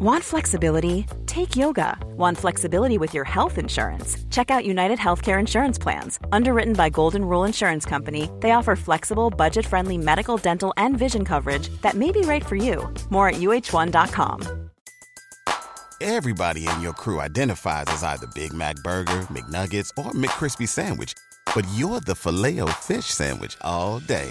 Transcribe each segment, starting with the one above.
Want flexibility? Take yoga. Want flexibility with your health insurance? Check out United Healthcare Insurance Plans. Underwritten by Golden Rule Insurance Company, they offer flexible, budget friendly medical, dental, and vision coverage that may be right for you. More at uh1.com. Everybody in your crew identifies as either Big Mac Burger, McNuggets, or McCrispy Sandwich, but you're the filet fish Sandwich all day.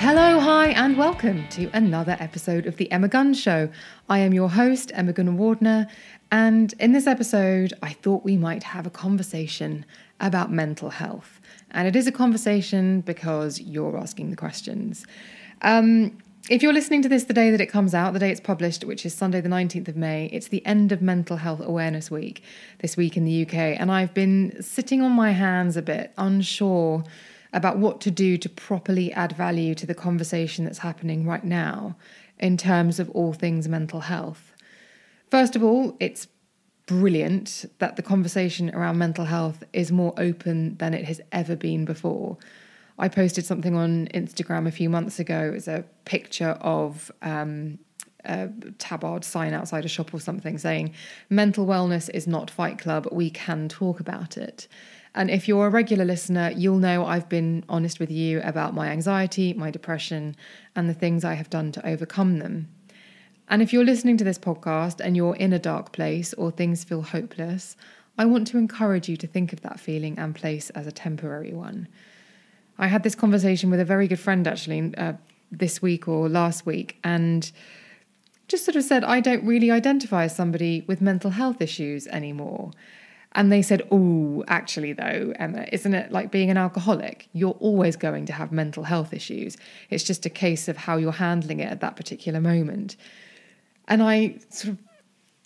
Hello, hi, and welcome to another episode of The Emma Guns Show. I am your host, Emma Gunavardhana, and in this episode, I thought we might have a conversation about mental health. And it is a conversation because you're asking the questions. Um, if you're listening to this the day that it comes out, the day it's published, which is Sunday, the 19th of May, it's the end of Mental Health Awareness Week this week in the UK. And I've been sitting on my hands a bit, unsure about what to do to properly add value to the conversation that's happening right now in terms of all things mental health. First of all, it's brilliant that the conversation around mental health is more open than it has ever been before. I posted something on Instagram a few months ago. It was a picture of um, a tabard sign outside a shop or something saying, Mental wellness is not Fight Club, we can talk about it. And if you're a regular listener, you'll know I've been honest with you about my anxiety, my depression, and the things I have done to overcome them. And if you're listening to this podcast and you're in a dark place or things feel hopeless, I want to encourage you to think of that feeling and place as a temporary one. I had this conversation with a very good friend actually uh, this week or last week, and just sort of said, I don't really identify as somebody with mental health issues anymore. And they said, Oh, actually, though, Emma, isn't it like being an alcoholic? You're always going to have mental health issues. It's just a case of how you're handling it at that particular moment. And I sort of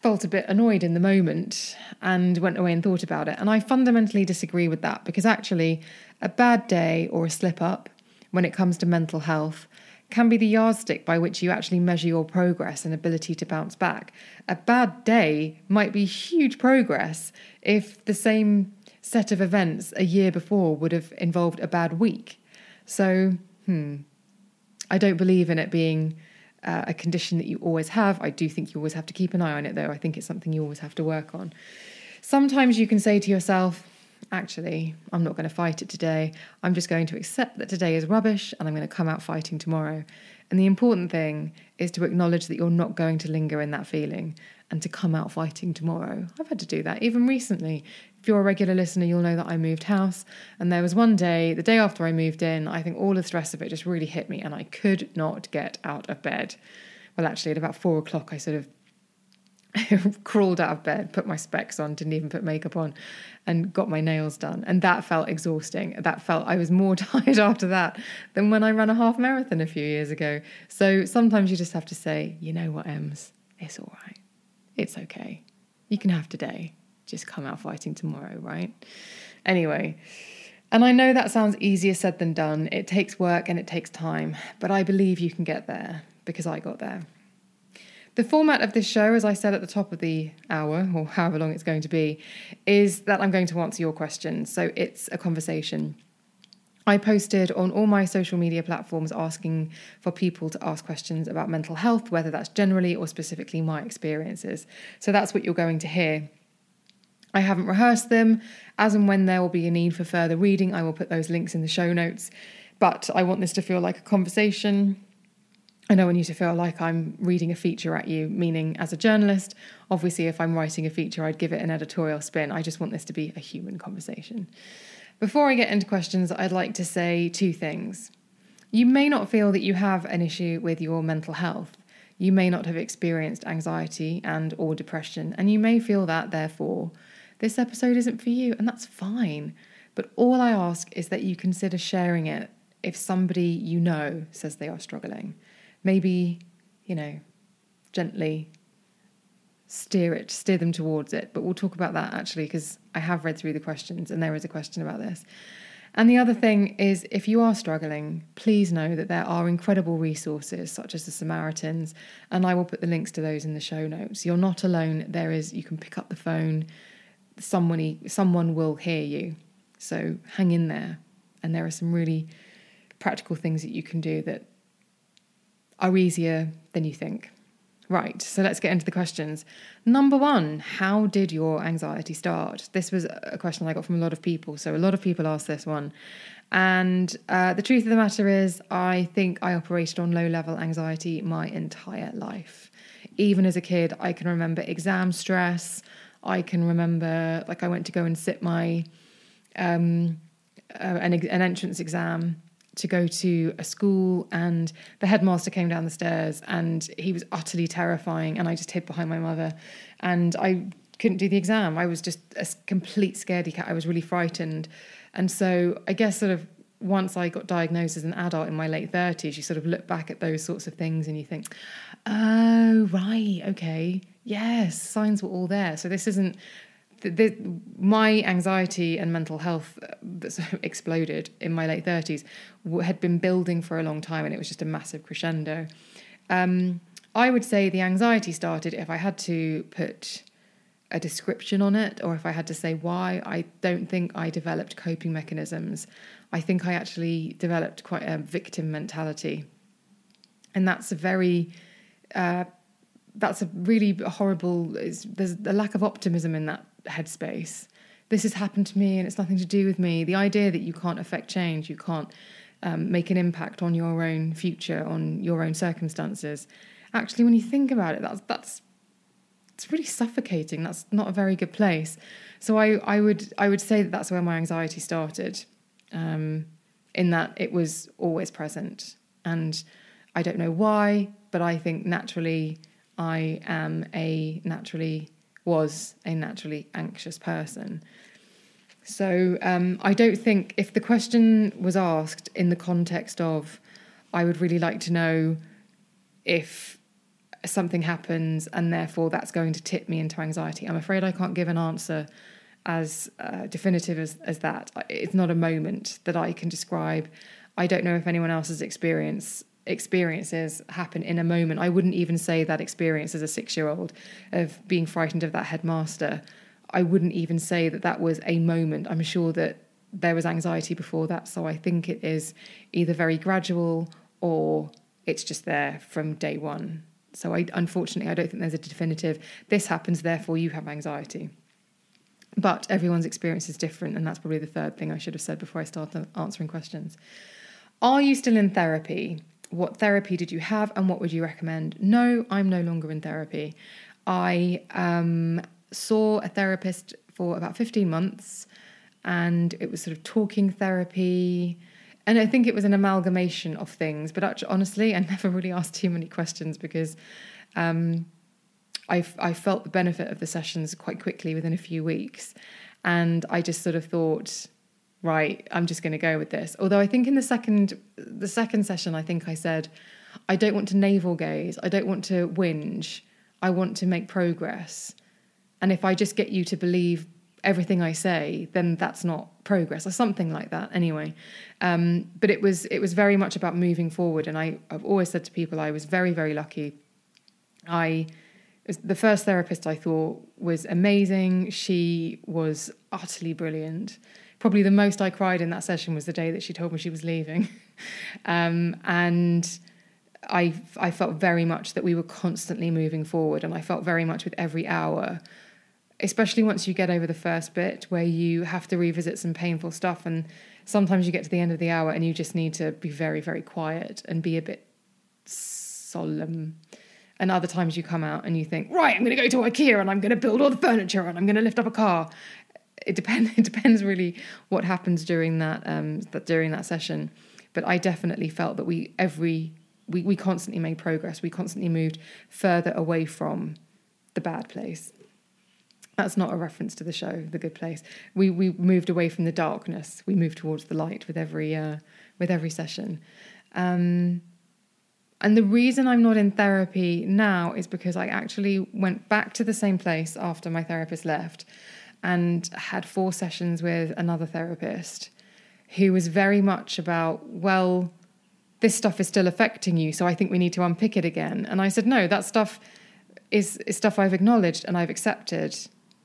felt a bit annoyed in the moment and went away and thought about it. And I fundamentally disagree with that because actually, a bad day or a slip up when it comes to mental health can be the yardstick by which you actually measure your progress and ability to bounce back. A bad day might be huge progress if the same set of events a year before would have involved a bad week. So, hmm, I don't believe in it being uh, a condition that you always have. I do think you always have to keep an eye on it, though. I think it's something you always have to work on. Sometimes you can say to yourself, actually, I'm not going to fight it today. I'm just going to accept that today is rubbish and I'm going to come out fighting tomorrow. And the important thing is to acknowledge that you're not going to linger in that feeling and to come out fighting tomorrow. I've had to do that even recently. If you're a regular listener, you'll know that I moved house. And there was one day, the day after I moved in, I think all the stress of it just really hit me and I could not get out of bed. Well, actually, at about four o'clock, I sort of crawled out of bed, put my specs on, didn't even put makeup on, and got my nails done. And that felt exhausting. That felt I was more tired after that than when I ran a half marathon a few years ago. So sometimes you just have to say, you know what, Ems, it's all right. It's okay. You can have today. Just come out fighting tomorrow, right? Anyway. And I know that sounds easier said than done. It takes work and it takes time, but I believe you can get there because I got there. The format of this show, as I said at the top of the hour, or however long it's going to be, is that I'm going to answer your questions. So it's a conversation. I posted on all my social media platforms asking for people to ask questions about mental health, whether that's generally or specifically my experiences. So that's what you're going to hear. I haven't rehearsed them. As and when there will be a need for further reading, I will put those links in the show notes. But I want this to feel like a conversation I don't want you to feel like I'm reading a feature at you, meaning as a journalist, obviously, if I'm writing a feature, I'd give it an editorial spin. I just want this to be a human conversation. Before I get into questions, I'd like to say two things. You may not feel that you have an issue with your mental health. You may not have experienced anxiety and or depression, and you may feel that therefore this episode isn't for you, and that's fine. But all I ask is that you consider sharing it if somebody you know says they are struggling maybe, you know, gently steer it, steer them towards it. But we'll talk about that actually because I have read through the questions and there is a question about this. And the other thing is, if you are struggling, please know that there are incredible resources such as the Samaritans, and I will put the links to those in the show notes. You're not alone. There is, you can pick up the phone, someone, someone will hear you. So hang in there. And there are some really practical things that you can do that are easier than you think. Right, so let's get into the questions. Number one, how did your anxiety start? This was a question I got from a lot of people. So, a lot of people asked this one. And uh, the truth of the matter is, I think I operated on low level anxiety my entire life. Even as a kid, I can remember exam stress. I can remember, like, I went to go and sit my um, uh, an, an entrance exam to go to a school and the headmaster came down the stairs and he was utterly terrifying and I just hid behind my mother and I couldn't do the exam. I was just a complete scaredy cat. I was really frightened. And so I guess sort of once I got diagnosed as an adult in my late 30s, you sort of look back at those sorts of things and you think, oh, right, okay, yes, signs were all there. So this isn't the, my anxiety and mental health that sort of exploded in my late 30s had been building for a long time and it was just a massive crescendo. Um, I would say the anxiety started if I had to put a description on it or if I had to say why. I don't think I developed coping mechanisms. I think I actually developed quite a victim mentality. And that's a very uh, that's a really horrible. There's a lack of optimism in that headspace. This has happened to me and it's nothing to do with me. The idea that you can't affect change, you can't um, make an impact on your own future, on your own circumstances. Actually, when you think about it, that's that's it's really suffocating. That's not a very good place. So I, I would I would say that that's where my anxiety started, um, in that it was always present, and I don't know why, but I think naturally I am a naturally was a naturally anxious person. So um, I don't think if the question was asked in the context of, I would really like to know if something happens and therefore that's going to tip me into anxiety. I'm afraid I can't give an answer as uh, definitive as, as that. It's not a moment that I can describe. I don't know if anyone else's experience experiences happen in a moment. I wouldn't even say that experience as a six year old of being frightened of that headmaster. I wouldn't even say that that was a moment. I'm sure that there was anxiety before that. So I think it is either very gradual or it's just there from day one. So I unfortunately I don't think there's a definitive this happens therefore you have anxiety. But everyone's experience is different and that's probably the third thing I should have said before I start answering questions. Are you still in therapy? What therapy did you have and what would you recommend? No, I'm no longer in therapy. I um, saw a therapist for about 15 months and it was sort of talking therapy. And I think it was an amalgamation of things. But actually, honestly, I never really asked too many questions because um, I, I felt the benefit of the sessions quite quickly within a few weeks. And I just sort of thought, right, I'm just going to go with this. Although I think in the second the second session, I think I said, I don't want to navel gaze. I don't want to whinge. I want to make progress. And if I just get you to believe everything I say, then that's not progress or something like that. Anyway, um, but it was it was very much about moving forward. And I, I've always said to people, I was very very lucky. I the first therapist I thought was amazing. She was utterly brilliant probably the most I cried in that session was the day that she told me she was leaving. um, and I, I felt very much that we were constantly moving forward, and I felt very much with every hour, especially once you get over the first bit where you have to revisit some painful stuff. And sometimes you get to the end of the hour and you just need to be very, very quiet and be a bit solemn. And other times you come out and you think, right, I'm going to go to IKEA and I'm going to build all the furniture and I'm going to lift up a car it depends. It depends really what happens during that um, that during that session. But I definitely felt that we every we we constantly made progress. We constantly moved further away from the bad place. That's not a reference to the show, The Good Place. We we moved away from the darkness. We moved towards the light with every uh, with every session. Um, And the reason I'm not in therapy now is because I actually went back to the same place after my therapist left and had four sessions with another therapist who was very much about, well, this stuff is still affecting you, so I think we need to unpick it again. And I said, no, that stuff is, is stuff I've acknowledged and I've accepted.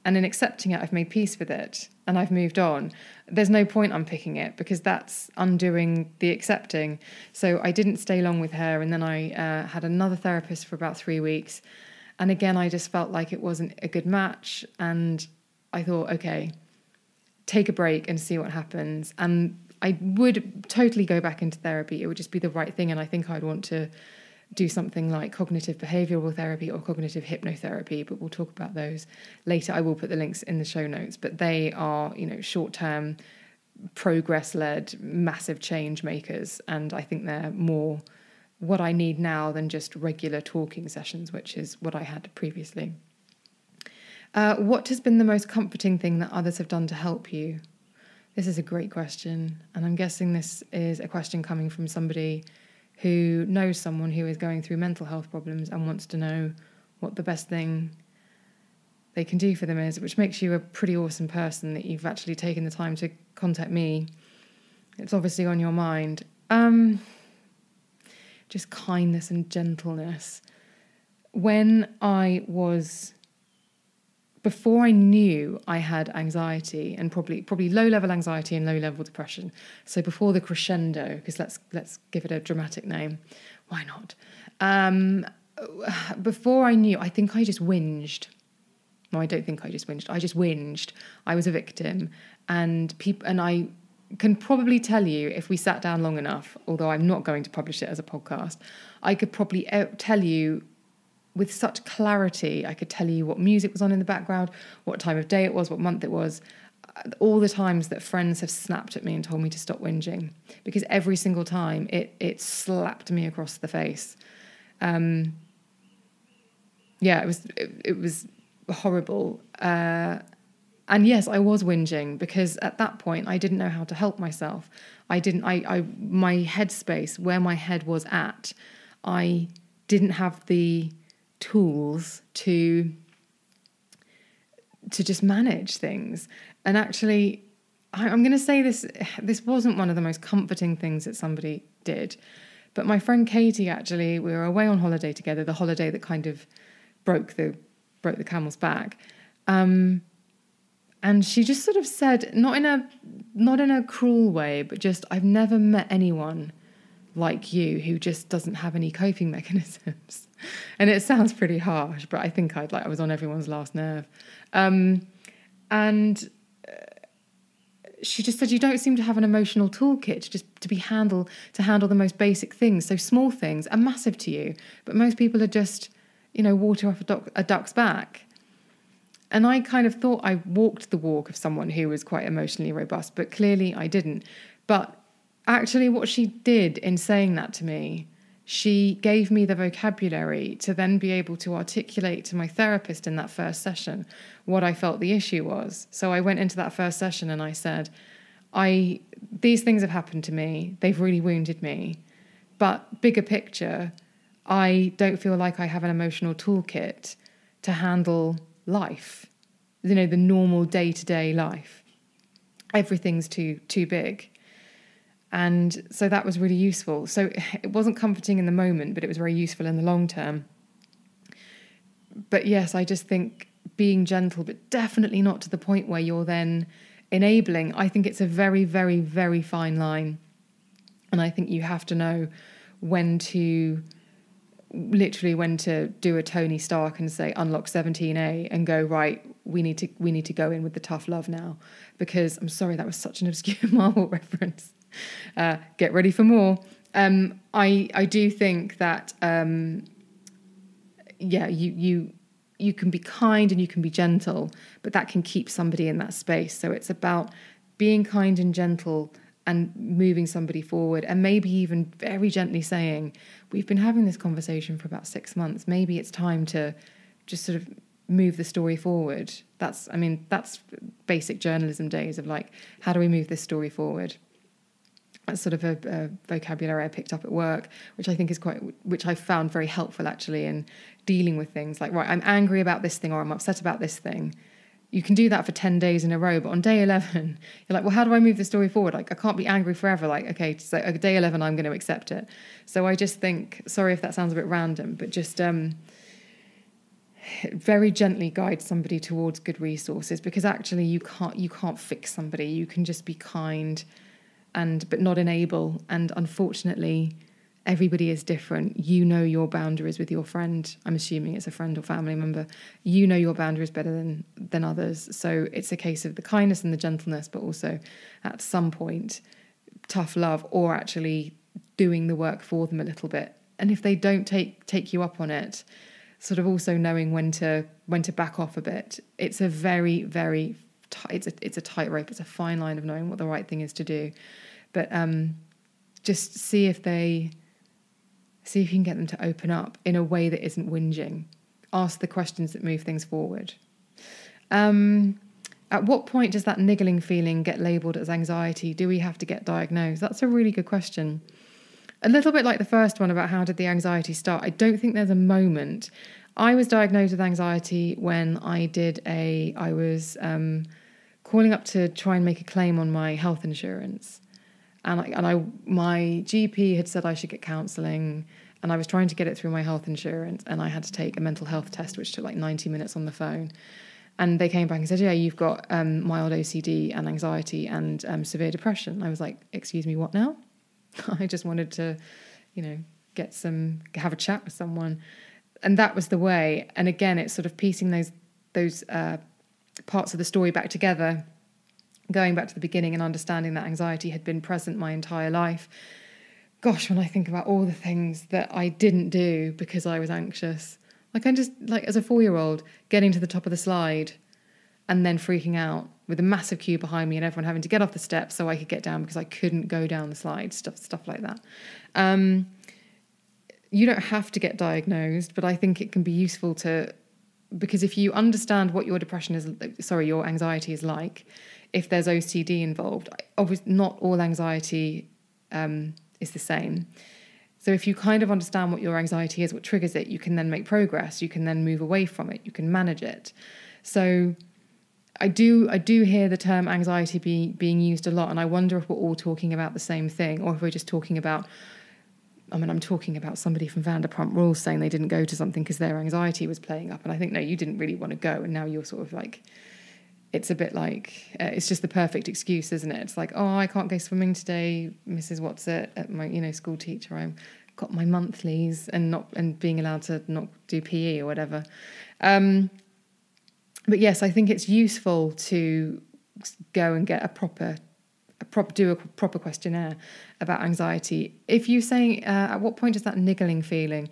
And in accepting it, I've made peace with it and I've moved on. There's no point unpicking it because that's undoing the accepting. So I didn't stay long with her. And then I uh, had another therapist for about three weeks. And again, I just felt like it wasn't a good match. And I thought, okay, take a break and see what happens. And I would totally go back into therapy. It would just be the right thing. And I think I'd want to do something like cognitive behavioral therapy or cognitive hypnotherapy, but we'll talk about those later. I will put the links in the show notes, but they are, you know, short term, progress led, massive change makers. And I think they're more what I need now than just regular talking sessions, which is what I had previously. Uh, what has been the most comforting thing that others have done to help you? This is a great question. And I'm guessing this is a question coming from somebody who knows someone who is going through mental health problems and wants to know what the best thing they can do for them is, which makes you a pretty awesome person that you've actually taken the time to contact me. It's obviously on your mind. Um, just kindness and gentleness. When I was before I knew I had anxiety and probably probably low level anxiety and low level depression. So before the crescendo, because let's let's give it a dramatic name. Why not? Um, before I knew, I think I just whinged. No, I don't think I just whinged. I just whinged. I was a victim, and people and I can probably tell you if we sat down long enough. Although I'm not going to publish it as a podcast, I could probably uh, tell you with such clarity. I could tell you what music was on in the background, what time of day it was, what month it was. All the times that friends have snapped at me and told me to stop whinging, because every single time it it slapped me across the face. Um, yeah, it was it, it was horrible. Uh, and yes, I was whinging because at that point I didn't know how to help myself. I didn't. I, I my headspace, where my head was at, I didn't have the tools to to just manage things. And actually, I'm going to say this this wasn't one of the most comforting things that somebody did. But my friend Katie actually, we were away on holiday together, the holiday that kind of broke the broke the camel's back. Um, and she just sort of said, not in a not in a cruel way, but just I've never met anyone like you who just doesn't have any coping mechanisms. And it sounds pretty harsh, but I think I'd like I was on everyone's last nerve. Um, and uh, she just said you don't seem to have an emotional toolkit to just to be handle to handle the most basic things. So small things are massive to you, but most people are just you know water off a, duck, a duck's back. And I kind of thought I walked the walk of someone who was quite emotionally robust, but clearly I didn't. But actually, what she did in saying that to me, she gave me the vocabulary to then be able to articulate to my therapist in that first session what I felt the issue was. So I went into that first session and I said, I these things have happened to me. They've really wounded me. But bigger picture, I don't feel like I have an emotional toolkit to handle life. You know, the normal day-to-day life. Everything's too too big. And so that was really useful. So it wasn't comforting in the moment, but it was very useful in the long term. But yes, I just think being gentle, but definitely not to the point where you're then enabling. I think it's a very, very, very fine line. And I think you have to know when to literally when to do a Tony Stark and say unlock 17A and go right we need to we need to go in with the tough love now because I'm sorry that was such an obscure Marvel reference uh, get ready for more. Um, I I do think that um, yeah, you you you can be kind and you can be gentle, but that can keep somebody in that space. So it's about being kind and gentle and moving somebody forward, and maybe even very gently saying, "We've been having this conversation for about six months. Maybe it's time to just sort of." move the story forward that's i mean that's basic journalism days of like how do we move this story forward That's sort of a, a, vocabulary I picked up at work, which I think is quite, which I found very helpful actually in dealing with things like, right, I'm angry about this thing or I'm upset about this thing. You can do that for 10 days in a row, but on day 11, you're like, well, how do I move the story forward? Like, I can't be angry forever. Like, okay, so day 11, I'm going to accept it. So I just think, sorry if that sounds a bit random, but just, um, very gently guide somebody towards good resources because actually you can't you can't fix somebody you can just be kind and but not enable. And unfortunately everybody is different. You know your boundaries with your friend. I'm assuming it's a friend or family member. You know your boundaries better than than others. So it's a case of the kindness and the gentleness but also at some point tough love or actually doing the work for them a little bit. And if they don't take take you up on it sort of also knowing when to when to back off a bit. It's a very very t- it's a it's a tightrope. It's a fine line of knowing what the right thing is to do, but um, just see if they see if you can get them to open up in a way that isn't whinging. Ask the questions that move things forward. Um, at what point does that niggling feeling get labelled as anxiety? Do we have to get diagnosed? That's a really good question a little bit like the first one about how did the anxiety start. I don't think there's a moment. I was diagnosed with anxiety when I did a, I was um, calling up to try and make a claim on my health insurance. And I, and I, my GP had said I should get counselling, and I was trying to get it through my health insurance, and I had to take a mental health test, which took like 90 minutes on the phone. And they came back and said, "Yeah, you've got um, mild OCD and anxiety and um, severe depression." I was like, "Excuse me, what now?" I just wanted to, you know, get some, have a chat with someone, and that was the way. And again, it's sort of piecing those those uh, parts of the story back together, going back to the beginning and understanding that anxiety had been present my entire life. Gosh, when I think about all the things that I didn't do because I was anxious, like I just like as a four year old getting to the top of the slide and then freaking out with a massive queue behind me and everyone having to get off the steps so I could get down because I couldn't go down the slide, stuff stuff like that. Um, you don't have to get diagnosed, but I think it can be useful to because if you understand what your depression is, sorry, your anxiety is like, if there's OCD involved, obviously not all anxiety um, is the same. So if you kind of understand what your anxiety is, what triggers it, you can then make progress. You can then move away from it. You can manage it. So I do I do hear the term anxiety be, being used a lot, and I wonder if we're all talking about the same thing, or if we're just talking about. I mean, I'm talking about somebody from Vanderpump Rules saying they didn't go to something because their anxiety was playing up, and I think no, you didn't really want to go, and now you're sort of like, it's a bit like uh, it's just the perfect excuse, isn't it? It's like, oh, I can't go swimming today, Mrs. What's it at my you know school teacher. I've got my monthlies and not and being allowed to not do PE or whatever. Um, but yes, I think it's useful to go and get a proper, a proper do a proper questionnaire about anxiety. If you're saying uh, at what point is that niggling feeling?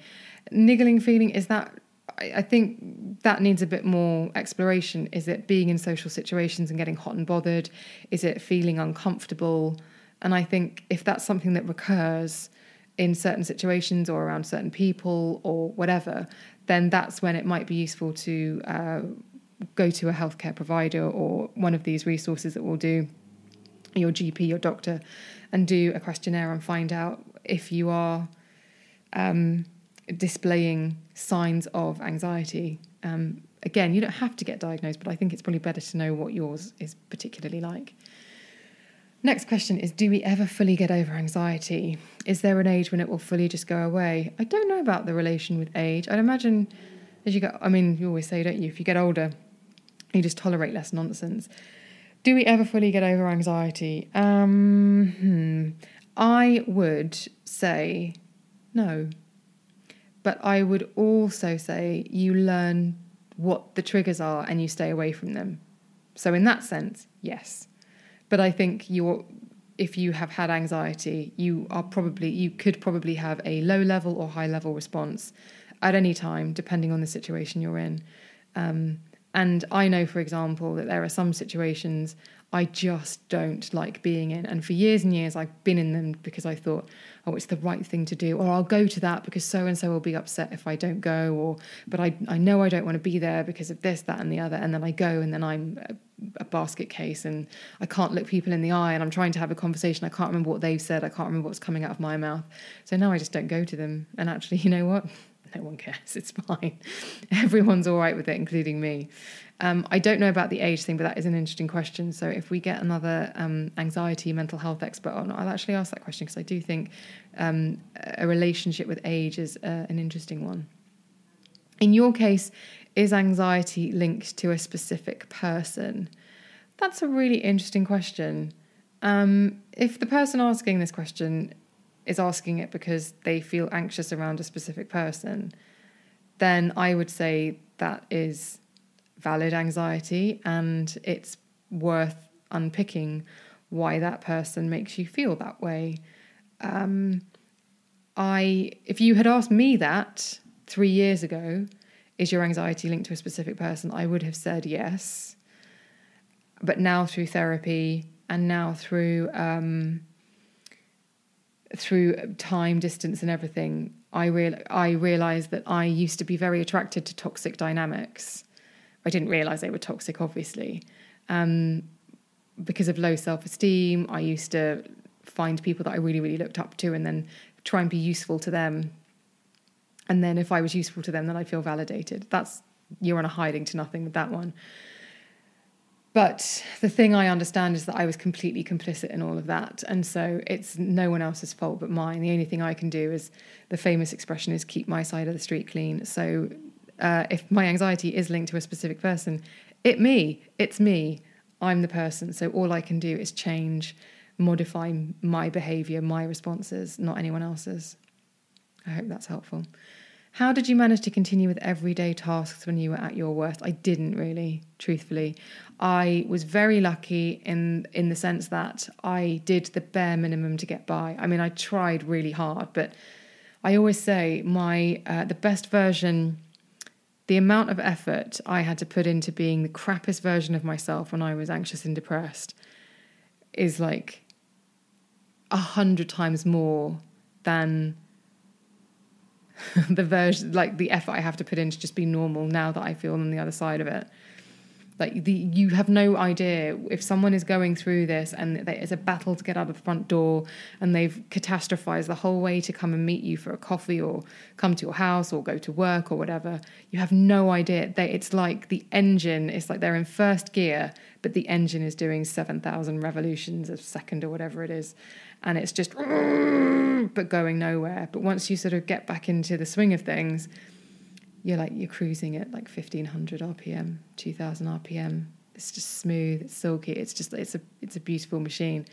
Niggling feeling is that I think that needs a bit more exploration. Is it being in social situations and getting hot and bothered? Is it feeling uncomfortable? And I think if that's something that recurs in certain situations or around certain people or whatever, then that's when it might be useful to uh, go to a healthcare provider or one of these resources that will do your GP, your doctor, and do a questionnaire and find out if you are um, displaying signs of anxiety. Um, again, you don't have to get diagnosed, but I think it's probably better to know what yours is particularly like. Next question is Do we ever fully get over anxiety? Is there an age when it will fully just go away? I don't know about the relation with age. I'd imagine as you get, I mean, you always say, don't you, if you get older, you just tolerate less nonsense. Do we ever fully get over anxiety? Um, hmm. I would say no. But I would also say you learn what the triggers are and you stay away from them. So in that sense, yes. But I think you're if you have had anxiety, you are probably you could probably have a low level or high level response at any time, depending on the situation you're in. Um, and I know, for example, that there are some situations I just don't like being in. And for years and years, I've been in them because I thought, oh, it's the right thing to do, or I'll go to that because so and so will be upset if I don't go, or but I, I know I don't want to be there because of this, that, and the other. And then I go, and then I'm uh, a basket case and I can't look people in the eye and I'm trying to have a conversation. I can't remember what they've said. I can't remember what's coming out of my mouth. So now I just don't go to them. And actually, you know what? No one cares. It's fine. Everyone's all right with it, including me. Um, I don't know about the age thing, but that is an interesting question. So if we get another um, anxiety, mental health expert on, I'll actually ask that question because I do think um, a relationship with age is uh, an interesting one. In your case, is anxiety linked to a specific person? That's a really interesting question. Um, if the person asking this question is asking it because they feel anxious around a specific person, then I would say that is valid anxiety and it's worth unpicking why that person makes you feel that way. Um, I, if you had asked me that three years ago, is your anxiety linked to a specific person? I would have said yes. But now through therapy and now through um, through time, distance, and everything, I real I realized that I used to be very attracted to toxic dynamics. I didn't realize they were toxic, obviously, um, because of low self esteem. I used to find people that I really, really looked up to, and then try and be useful to them and then if I was useful to them, then I'd feel validated. That's you're on a hiding to nothing with that one. But the thing I understand is that I was completely complicit in all of that. And so it's no one else's fault but mine. The only thing I can do is the famous expression is keep my side of the street clean. So uh, if my anxiety is linked to a specific person, it me, it's me. I'm the person. So all I can do is change, modify my behavior, my responses, not anyone else's. I hope that's helpful. How did you manage to continue with everyday tasks when you were at your worst? I didn't really, truthfully. I was very lucky in in the sense that I did the bare minimum to get by. I mean, I tried really hard, but I always say my uh, the best version, the amount of effort I had to put into being the crappiest version of myself when I was anxious and depressed, is like a hundred times more than the version, like the effort I have to put in to just be normal now that I feel on the other side of it. Like the, you have no idea if someone is going through this and it's a battle to get out of the front door and they've catastrophized the whole way to come and meet you for a coffee or come to your house or go to work or whatever. You have no idea. They, it's like the engine. It's like they're in first gear, but the engine is doing seven thousand revolutions a second or whatever it is, and it's just but going nowhere. But once you sort of get back into the swing of things, you're like you're cruising at like 1500 rpm, 2000 rpm. It's just smooth, it's silky. It's just it's a it's a beautiful machine.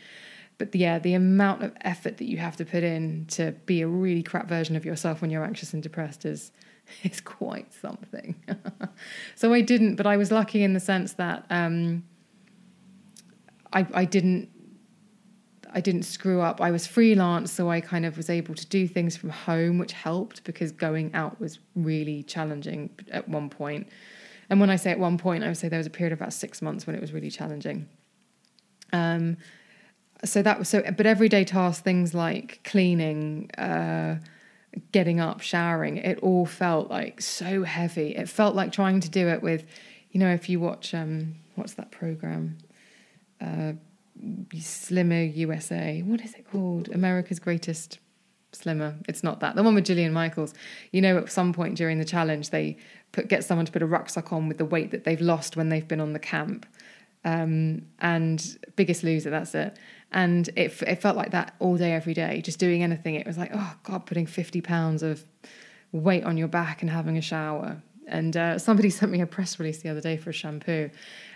But yeah, the amount of effort that you have to put in to be a really crap version of yourself when you're anxious and depressed is is quite something. so I didn't, but I was lucky in the sense that um, I I didn't I didn't screw up. I was freelance, so I kind of was able to do things from home, which helped because going out was really challenging at one point. And when I say at one point, I would say there was a period of about six months when it was really challenging. Um, so that was so, but everyday tasks, things like cleaning, uh, getting up, showering, it all felt like so heavy. It felt like trying to do it with, you know, if you watch, um, what's that program? Uh, Slimmer USA. What is it called? America's Greatest Slimmer. It's not that. The one with Jillian Michaels. You know, at some point during the challenge, they put get someone to put a rucksack on with the weight that they've lost when they've been on the camp. Um, and Biggest Loser, that's it. And it, it felt like that all day, every day, just doing anything. It was like, oh God, putting 50 pounds of weight on your back and having a shower. And uh, somebody sent me a press release the other day for a shampoo,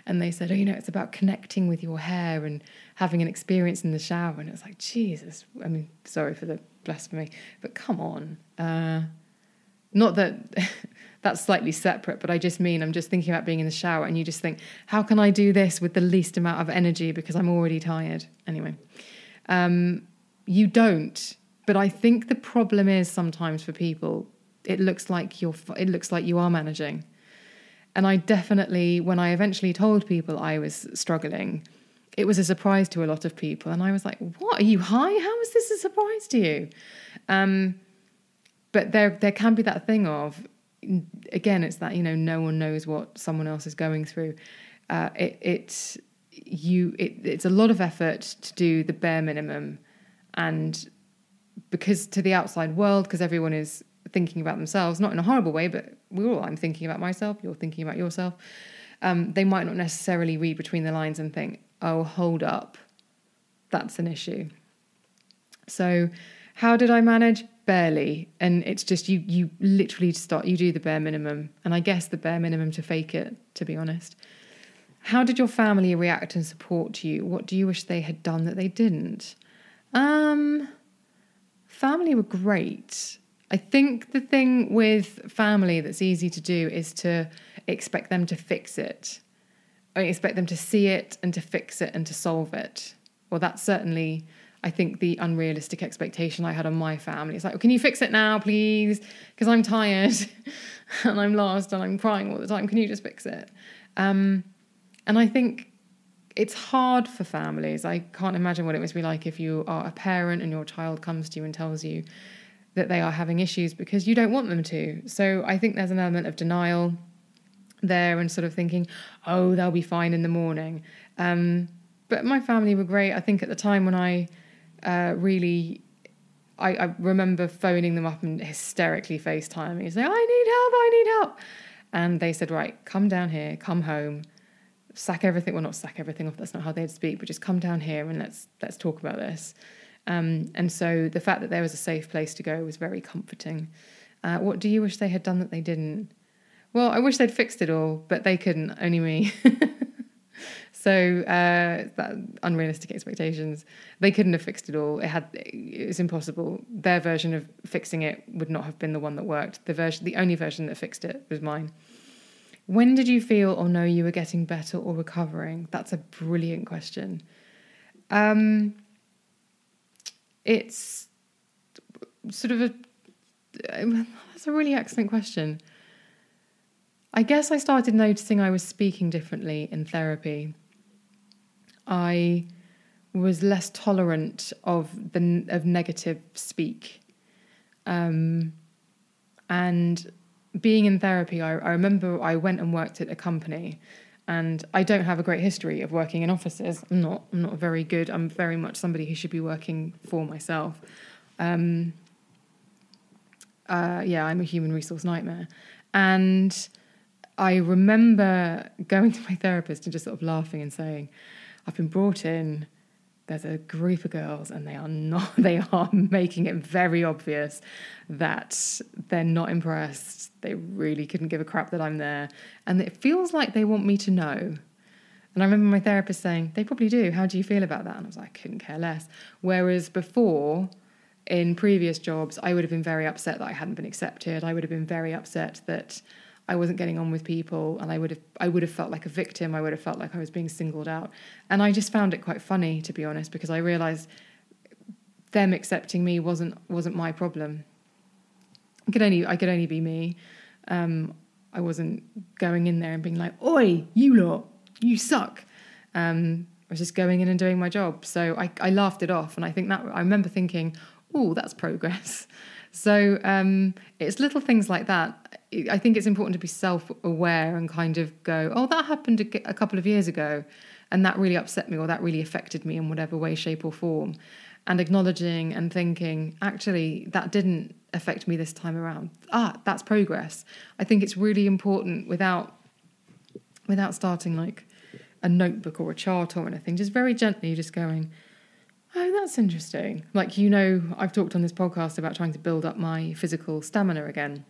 and they said, oh, you know, it's about connecting with your hair and having an experience in the shower. And it was like, Jesus, I mean, sorry for the blasphemy, but come on. Uh, not that that's slightly separate, but I just mean I'm just thinking about being in the shower, and you just think, how can I do this with the least amount of energy because I'm already tired? Anyway, um, you don't. But I think the problem is sometimes for people it looks like you're it looks like you are managing. And i definitely when i eventually told people i was struggling it was a surprise to a lot of people. And i was like what? Are you high? How is this a surprise to you? Um, but there there can be that thing of again it's that you know no one knows what someone else is going through. Uh, it, it you it, it's a lot of effort to do the bare minimum, and because to the outside world, because everyone is thinking about themselves, not in a horrible way, but we're all. I'm thinking about myself. You're thinking about yourself. Um, they might not necessarily read between the lines and think, "Oh, hold up, that's an issue." So, how did I manage? Barely, and it's just you. You literally start. You do the bare minimum, and I guess the bare minimum to fake it. To be honest, how did your family react and support you? What do you wish they had done that they didn't? Um, family were great. I think the thing with family that's easy to do is to expect them to fix it. I expect them to see it and to fix it and to solve it. Well, that's certainly, I think, the unrealistic expectation I had on my family. It's like, oh, can you fix it now, please? Because I'm tired and I'm lost and I'm crying all the time. Can you just fix it? Um, and I think it's hard for families. I can't imagine what it must be like if you are a parent and your child comes to you and tells you that they are having issues because you don't want them to. So I think there's an element of denial there and sort of thinking, oh, they'll be fine in the morning. Um, but my family were great. I think at the time when I uh, really, I, I, remember phoning them up and hysterically FaceTiming, and saying, I need help, I need help. And they said, right, come down here, come home sack everything well not sack everything off that's not how they'd speak but just come down here and let's let's talk about this um, and so the fact that there was a safe place to go was very comforting. Uh, what do you wish they had done that they didn't? Well i wish they'd fixed it all but they couldn't only me. So uh, that unrealistic expectations. They couldn't have fixed it all. It had it was impossible. Their version of fixing it would not have been the one that worked. The version the only version that fixed it was mine. When did you feel or know you were getting better or recovering? That's a brilliant question. Um, it's sort of a that's a really excellent question. I guess I started noticing I was speaking differently in therapy. I was less tolerant of the of negative speak, um, and being in therapy, I, I remember I went and worked at a company and I don't have a great history of working in offices. I'm not. I'm not very good. I'm very much somebody who should be working for myself. Um, uh, yeah, I'm a human resource nightmare, and I remember going to my therapist and just sort of laughing and saying, "I've been brought in there's a group of girls and they are not they are making it very obvious that they're not impressed. They really couldn't give a crap that i'm there. And it feels like they want me to know. And i remember my therapist saying they probably do. How do you feel about that? And i was like i couldn't care less. Whereas before in previous jobs i would have been very upset that i hadn't been accepted. I would have been very upset that I wasn't getting on with people and I would have I would have felt like a victim. I would have felt like I was being singled out. And I just found it quite funny to be honest because I realized them accepting me wasn't wasn't my problem. I could only I could only be me. Um, I wasn't going in there and being like oi you lot you suck. Um, I was just going in and doing my job. So I, I laughed it off and I think that I remember thinking oh that's progress. So um, it's little things like that. I think it's important to be self aware and kind of go, oh, that happened a, a couple of years ago, and that really upset me, or that really affected me in whatever way, shape, or form. And acknowledging and thinking, actually, that didn't affect me this time around. Ah, that's progress. I think it's really important without without starting like a notebook or a chart or anything, just very gently, just going, Oh, that's interesting. Like, you know, I've talked on this podcast about trying to build up my physical stamina again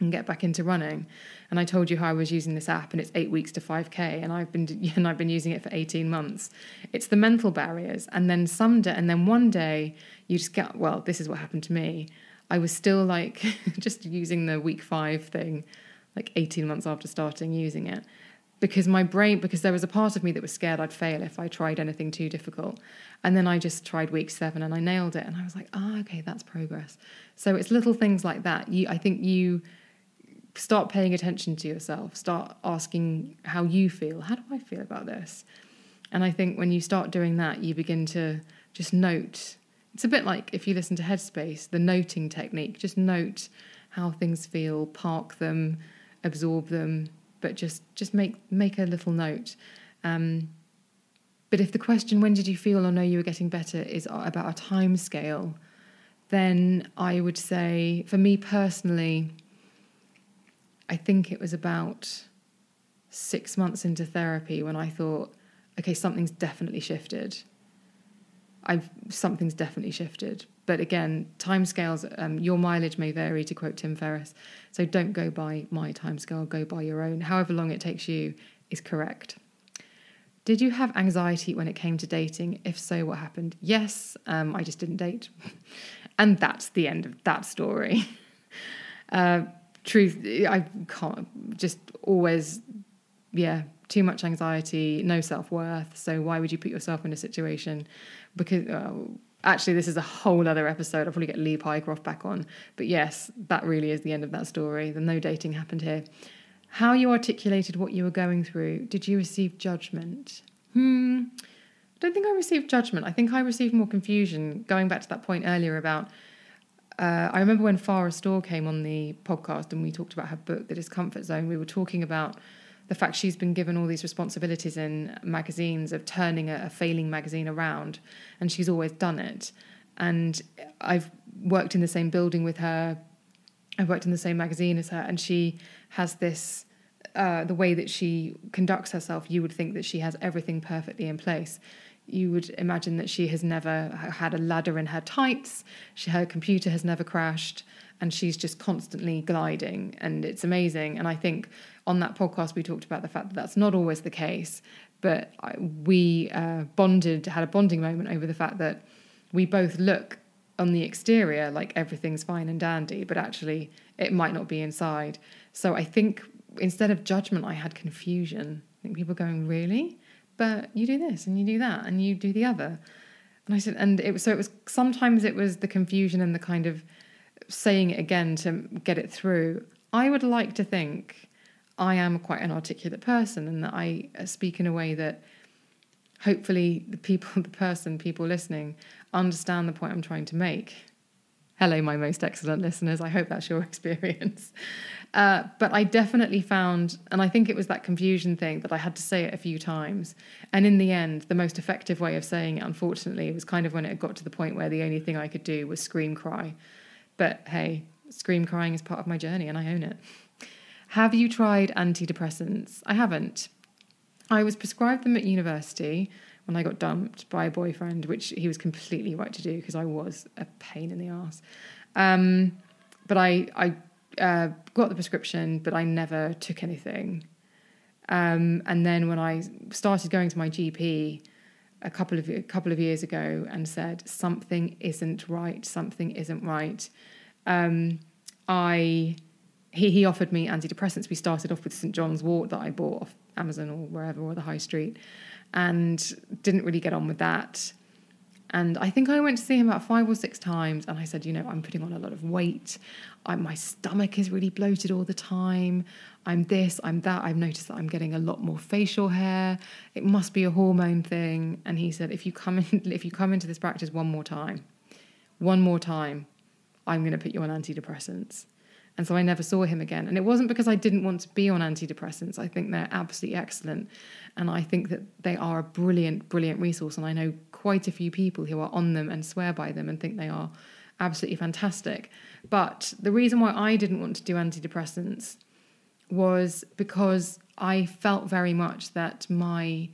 and get back into running. And I told you how I was using this app and it's 8 weeks to 5k and I've been and I've been using it for 18 months. It's the mental barriers and then some day and then one day you just get well, this is what happened to me. I was still like just using the week 5 thing like 18 months after starting using it because my brain because there was a part of me that was scared I'd fail if I tried anything too difficult. And then I just tried week 7 and I nailed it and I was like, "Ah, oh, okay, that's progress." So it's little things like that. You I think you start paying attention to yourself, start asking how you feel. How do I feel about this? And I think when you start doing that, you begin to just note. It's a bit like if you listen to Headspace, the noting technique, just note how things feel, park them, absorb them, but just just make make a little note. Um, but if the question when did you feel or know you were getting better is about a time scale, then I would say for me personally, I think it was about six months into therapy when I thought, okay, something's definitely shifted. I've something's definitely shifted. But again, timescales, um, your mileage may vary, to quote Tim Ferriss. So don't go by my timescale, go by your own. However long it takes you is correct. Did you have anxiety when it came to dating? If so, what happened? Yes, um, I just didn't date. and that's the end of that story. uh, truth, I can't just always, yeah, too much anxiety, no self worth. So why would you put yourself in a situation? Because uh, actually, this is a whole other episode. I'll probably get Lee Pycroft back on. But yes, that really is the end of that story. The no dating happened here. How you articulated what you were going through. Did you receive judgment? Hmm. I don't think I received judgment. I think I received more confusion. Going back to that point earlier about uh, I remember when Farrah Storr came on the podcast and we talked about her book, The Discomfort Zone, we were talking about the fact she's been given all these responsibilities in magazines of turning a, a failing magazine around, and she's always done it. And I've worked in the same building with her, I've worked in the same magazine as her, and she has this. Uh, the way that she conducts herself, you would think that she has everything perfectly in place you would imagine that she has never had a ladder in her tights, she, her computer has never crashed, and she's just constantly gliding. And it's amazing. And I think on that podcast, we talked about the fact that that's not always the case, but we uh, bonded, had a bonding moment over the fact that we both look on the exterior like everything's fine and dandy, but actually it might not be inside. So I think instead of judgment, I had confusion. I think people going, really? But you do this and you do that and you do the other. And I said, and it was so it was sometimes it was the confusion and the kind of saying it again to get it through. I would like to think I am quite an articulate person and that I uh, speak in a way that hopefully the people, the person, people listening understand the point I'm trying to make. Hello, my most excellent listeners. I hope that's your experience. Uh, but I definitely found, and I think it was that confusion thing that I had to say it a few times. And in the end, the most effective way of saying it, unfortunately, was kind of when it got to the point where the only thing I could do was scream cry. But hey, scream crying is part of my journey and I own it. Have you tried antidepressants? I haven't. I was prescribed them at university when I got dumped by a boyfriend, which he was completely right to do because I was a pain in the ass. Um, but I, I uh, got the prescription, but I never took anything. Um, and then when I started going to my GP a couple of a couple of years ago and said something isn't right, something isn't right, um, I he he offered me antidepressants. We started off with St John's Wort that I bought off Amazon or wherever or the high street, and didn't really get on with that. And I think I went to see him about five or six times, and I said, you know, I'm putting on a lot of weight. I, my stomach is really bloated all the time. I'm this, I'm that. I've noticed that I'm getting a lot more facial hair. It must be a hormone thing. And he said, if you come in, if you come into this practice one more time, one more time, I'm going to put you on antidepressants. And so I never saw him again. And it wasn't because I didn't want to be on antidepressants. I think they're absolutely excellent. And I think that they are a brilliant, brilliant resource. And I know quite a few people who are on them and swear by them and think they are absolutely fantastic. But the reason why I didn't want to do antidepressants was because I felt very much that my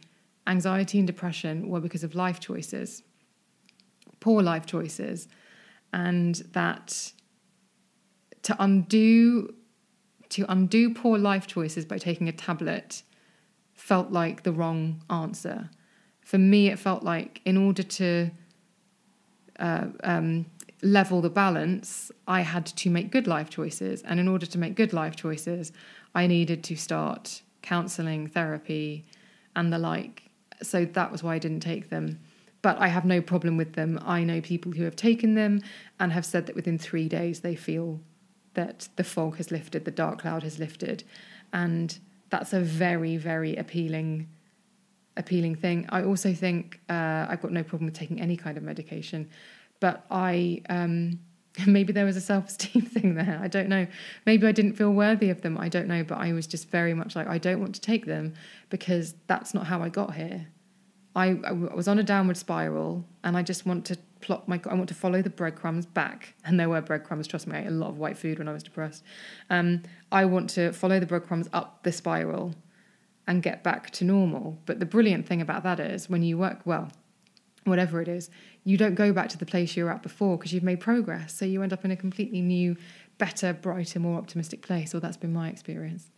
anxiety and depression were because of life choices, poor life choices, and that to undo to undo poor life choices by taking a tablet felt like the wrong answer. For me, it felt like in order to uh, um, level the balance, I had to make good life choices. And in order to make good life choices, I needed to start counseling, therapy, and the like. So that was why I didn't take them. But I have no problem with them. I know people who have taken them and have said that within three days they feel that the fog has lifted, the dark cloud has lifted, and that's a very, very appealing, appealing thing. I also think uh, I've got no problem with taking any kind of medication, but I um, maybe there was a self esteem thing there. I don't know. Maybe I didn't feel worthy of them. I don't know. But I was just very much like, I don't want to take them because that's not how I got here. I, I was on a downward spiral and I just want to plot my, I want to follow the breadcrumbs back. And there were breadcrumbs, trust me, I ate a lot of white food when I was depressed. Um, I want to follow the breadcrumbs up the spiral and get back to normal. But the brilliant thing about that is when you work well, whatever it is, you don't go back to the place you were at before because you've made progress. So you end up in a completely new, better, brighter, more optimistic place. Or that's been my experience.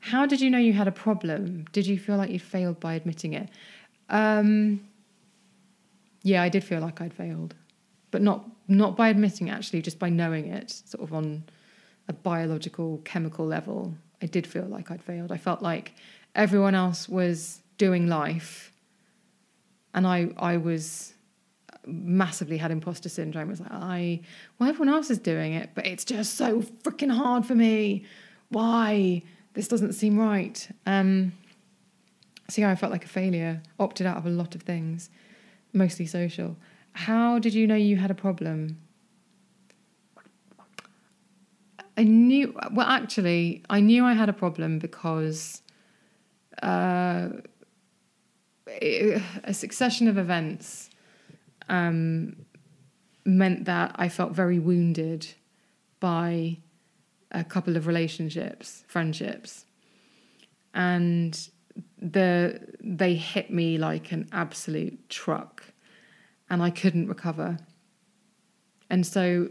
How did you know you had a problem? Did you feel like you failed by admitting it? Um, yeah, I did feel like I'd failed, but not not by admitting it, actually, just by knowing it, sort of on a biological, chemical level. I did feel like I'd failed. I felt like everyone else was doing life, and I I was massively had imposter syndrome. It was like I well everyone else is doing it, but it's just so freaking hard for me. Why this doesn't seem right? Um, so yeah, I felt like a failure. Opted out of a lot of things, mostly social. How did you know you had a problem? I knew. Well, actually, I knew I had a problem because uh, a succession of events um, meant that I felt very wounded by a couple of relationships, friendships, and the they hit me like an absolute truck and I couldn't recover. And so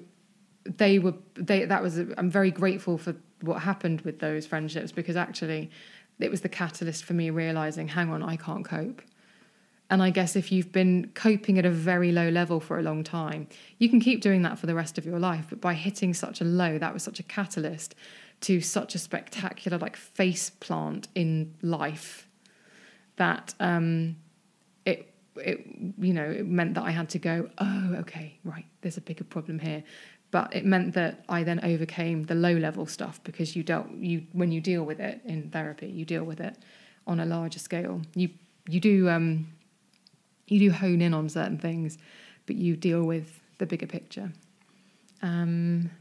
they were they that was I'm very grateful for what happened with those friendships because actually it was the catalyst for me realizing hang on I can't cope. And I guess if you've been coping at a very low level for a long time, you can keep doing that for the rest of your life. But by hitting such a low, that was such a catalyst to such a spectacular like face plant in life that um, it it you know it meant that I had to go oh okay right there's a bigger problem here. But it meant that I then overcame the low level stuff because you dealt you when you deal with it in therapy you deal with it on a larger scale. You you do um, you do hone in on certain things but you deal with the bigger picture. Um,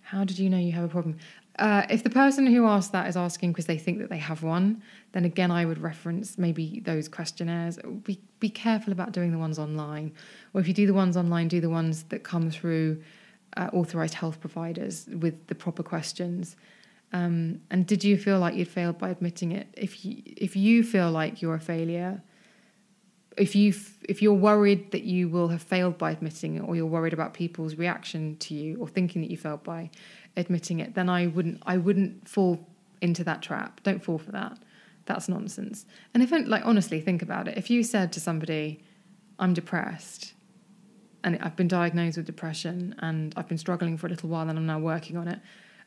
how did you know you have a problem uh, if the person who asked that is asking because they think that they have one, then again, I would reference maybe those questionnaires. Be, be careful about doing the ones online. Or if you do the ones online, do the ones that come through uh, authorized health providers with the proper questions. Um, and did you feel like you'd failed by admitting it? If you, if you feel like you're a failure, if you if you're worried that you will have failed by admitting it, or you're worried about people's reaction to you, or thinking that you failed by admitting it, then I wouldn't I wouldn't fall into that trap. Don't fall for that. That's nonsense. And if like honestly think about it, if you said to somebody, "I'm depressed," and I've been diagnosed with depression, and I've been struggling for a little while, and I'm now working on it,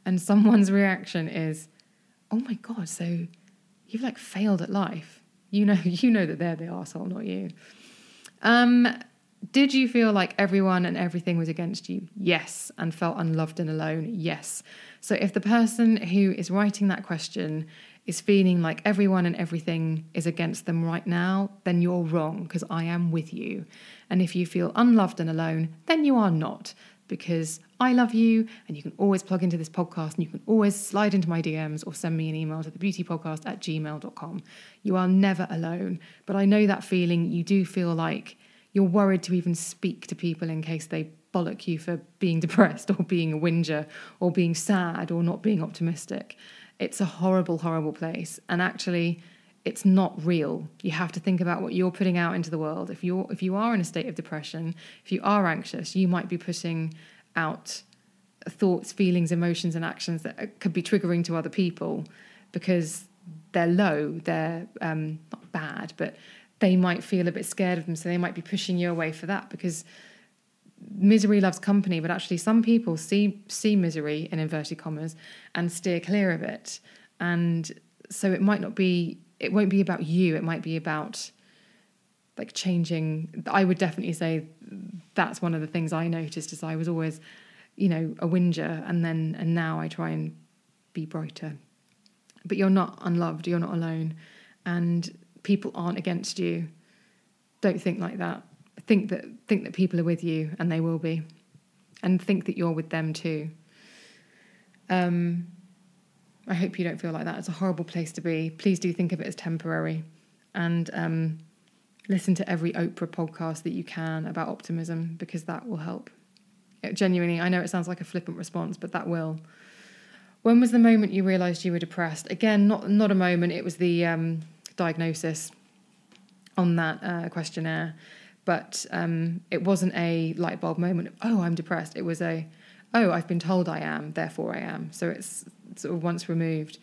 and someone's reaction is, "Oh my god, so you've like failed at life." You know, you know that they're the asshole, not you. Um, did you feel like everyone and everything was against you? Yes. And felt unloved and alone? Yes. So if the person who is writing that question is feeling like everyone and everything is against them right now, then you're wrong because I am with you. And if you feel unloved and alone, then you are not because I love you and you can always plug into this podcast and you can always slide into my DMs or send me an email to thebeautypodcast at gmail.com. You are never alone. But I know that feeling you do feel like you're worried to even speak to people in case they bollock you for being depressed or being a whinger or being sad or not being optimistic. It's a horrible, horrible place. And actually, it's not real. You have to think about what you're putting out into the world. If you're if you are in a state of depression, if you are anxious, you might be putting out thoughts, feelings, emotions, and actions that could be triggering to other people because they're low, they're um, not bad, but they might feel a bit scared of them. So they might be pushing you away for that because misery loves company. But actually, some people see see misery in inverted commas and steer clear of it. And so it might not be. It won't be about you. It might be about like changing. I would definitely say that's one of the things I noticed is I was always, you know, a whinger, and then and now I try and be brighter. But you're not unloved. You're not alone, and people aren't against you. Don't think like that. Think that think that people are with you, and they will be. and think that you're with them too. Um, I hope you don't feel like that. It's a horrible place to be. Please do think of it as temporary and um, listen to every Oprah podcast that you can about optimism because that will help. It, genuinely, I know it sounds like a flippant response, but that will. When was the moment you realised you were depressed? Again, not not a moment. It was the um, diagnosis on that uh, questionnaire, but um, it wasn't a light bulb moment. Oh, I'm depressed. It was a, oh, I've been told I am, therefore I am. So it's sort of once removed.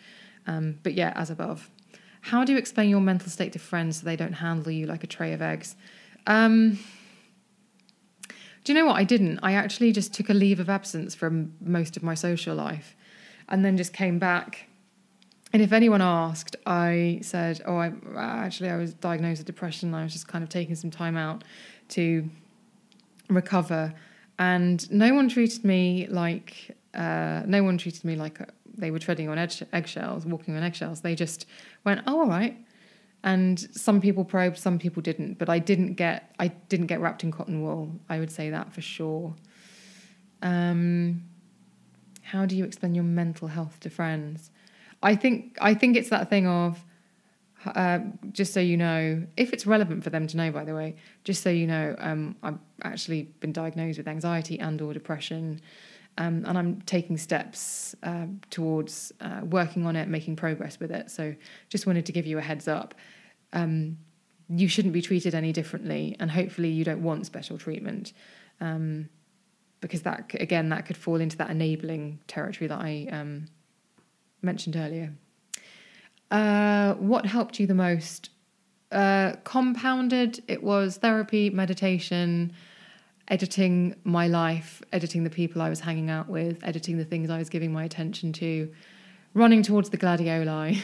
Um, but yeah, as above. How do you explain your mental state to friends so they don't handle you like a tray of eggs? Um, do you know what? I didn't. I actually just took a leave of absence from most of my social life and then just came back. And if anyone asked, I said, Oh, I actually I was diagnosed with depression. I was just kind of taking some time out to recover. And no one treated me like uh, no one treated me like they were treading on egg- eggshells, walking on eggshells. They just went, "Oh, all right." And some people probed, some people didn't. But I didn't get, I didn't get wrapped in cotton wool. I would say that for sure. Um, how do you explain your mental health to friends? I think, I think it's that thing of, uh, just so you know, if it's relevant for them to know, by the way, just so you know, um, I've actually been diagnosed with anxiety and or depression. Um, and I'm taking steps uh, towards uh, working on it, making progress with it. So just wanted to give you a heads up. Um, you shouldn't be treated any differently, and hopefully you don't want special treatment, um, because that again that could fall into that enabling territory that I um, mentioned earlier. Uh, what helped you the most? Uh, compounded. It was therapy, meditation editing my life, editing the people I was hanging out with, editing the things I was giving my attention to, running towards the gladioli,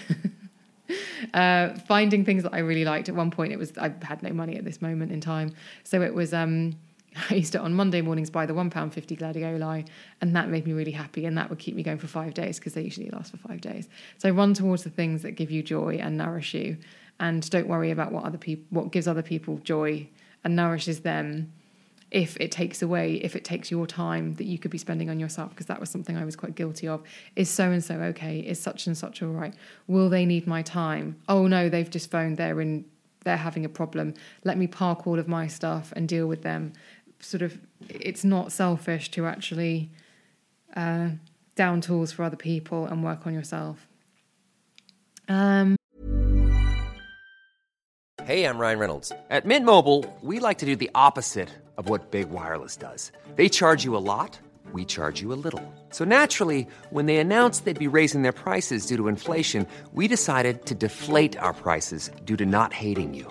uh, finding things that I really liked. At one point, it was I had no money at this moment in time, so it was. Um, I used to on Monday mornings buy the one pound fifty gladioli, and that made me really happy, and that would keep me going for five days because they usually last for five days. So run towards the things that give you joy and nourish you, and don't worry about what other people what gives other people joy and nourishes them if it takes away, if it takes your time that you could be spending on yourself, because that was something I was quite guilty of. Is so and so okay? Is such and such all right? Will they need my time? Oh no, they've just phoned. They're in. They're having a problem. Let me park all of my stuff and deal with them. Sort of, it's not selfish to actually uh, down tools for other people and work on yourself. Um. Hey, I'm Ryan Reynolds. At Mint Mobile, we like to do the opposite of what Big Wireless does. They charge you a lot, we charge you a little. So naturally, when they announced they'd be raising their prices due to inflation, we decided to deflate our prices due to not hating you.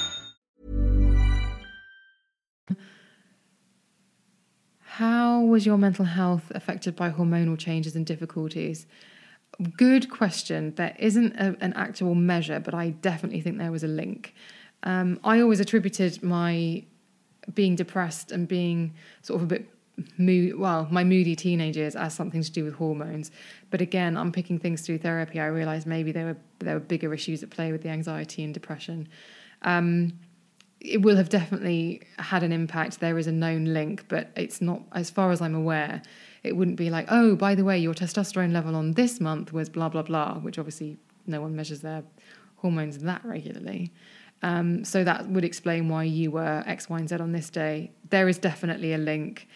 How was your mental health affected by hormonal changes and difficulties? Good question. There isn't a, an actual measure, but I definitely think there was a link. Um, I always attributed my being depressed and being sort of a bit mood, well, my moody teenagers as something to do with hormones. But again, I'm picking things through therapy. I realised maybe there were there were bigger issues at play with the anxiety and depression. Um, it will have definitely had an impact. There is a known link, but it's not, as far as I'm aware, it wouldn't be like, oh, by the way, your testosterone level on this month was blah, blah, blah, which obviously no one measures their hormones that regularly. Um, so that would explain why you were X, Y, and Z on this day. There is definitely a link.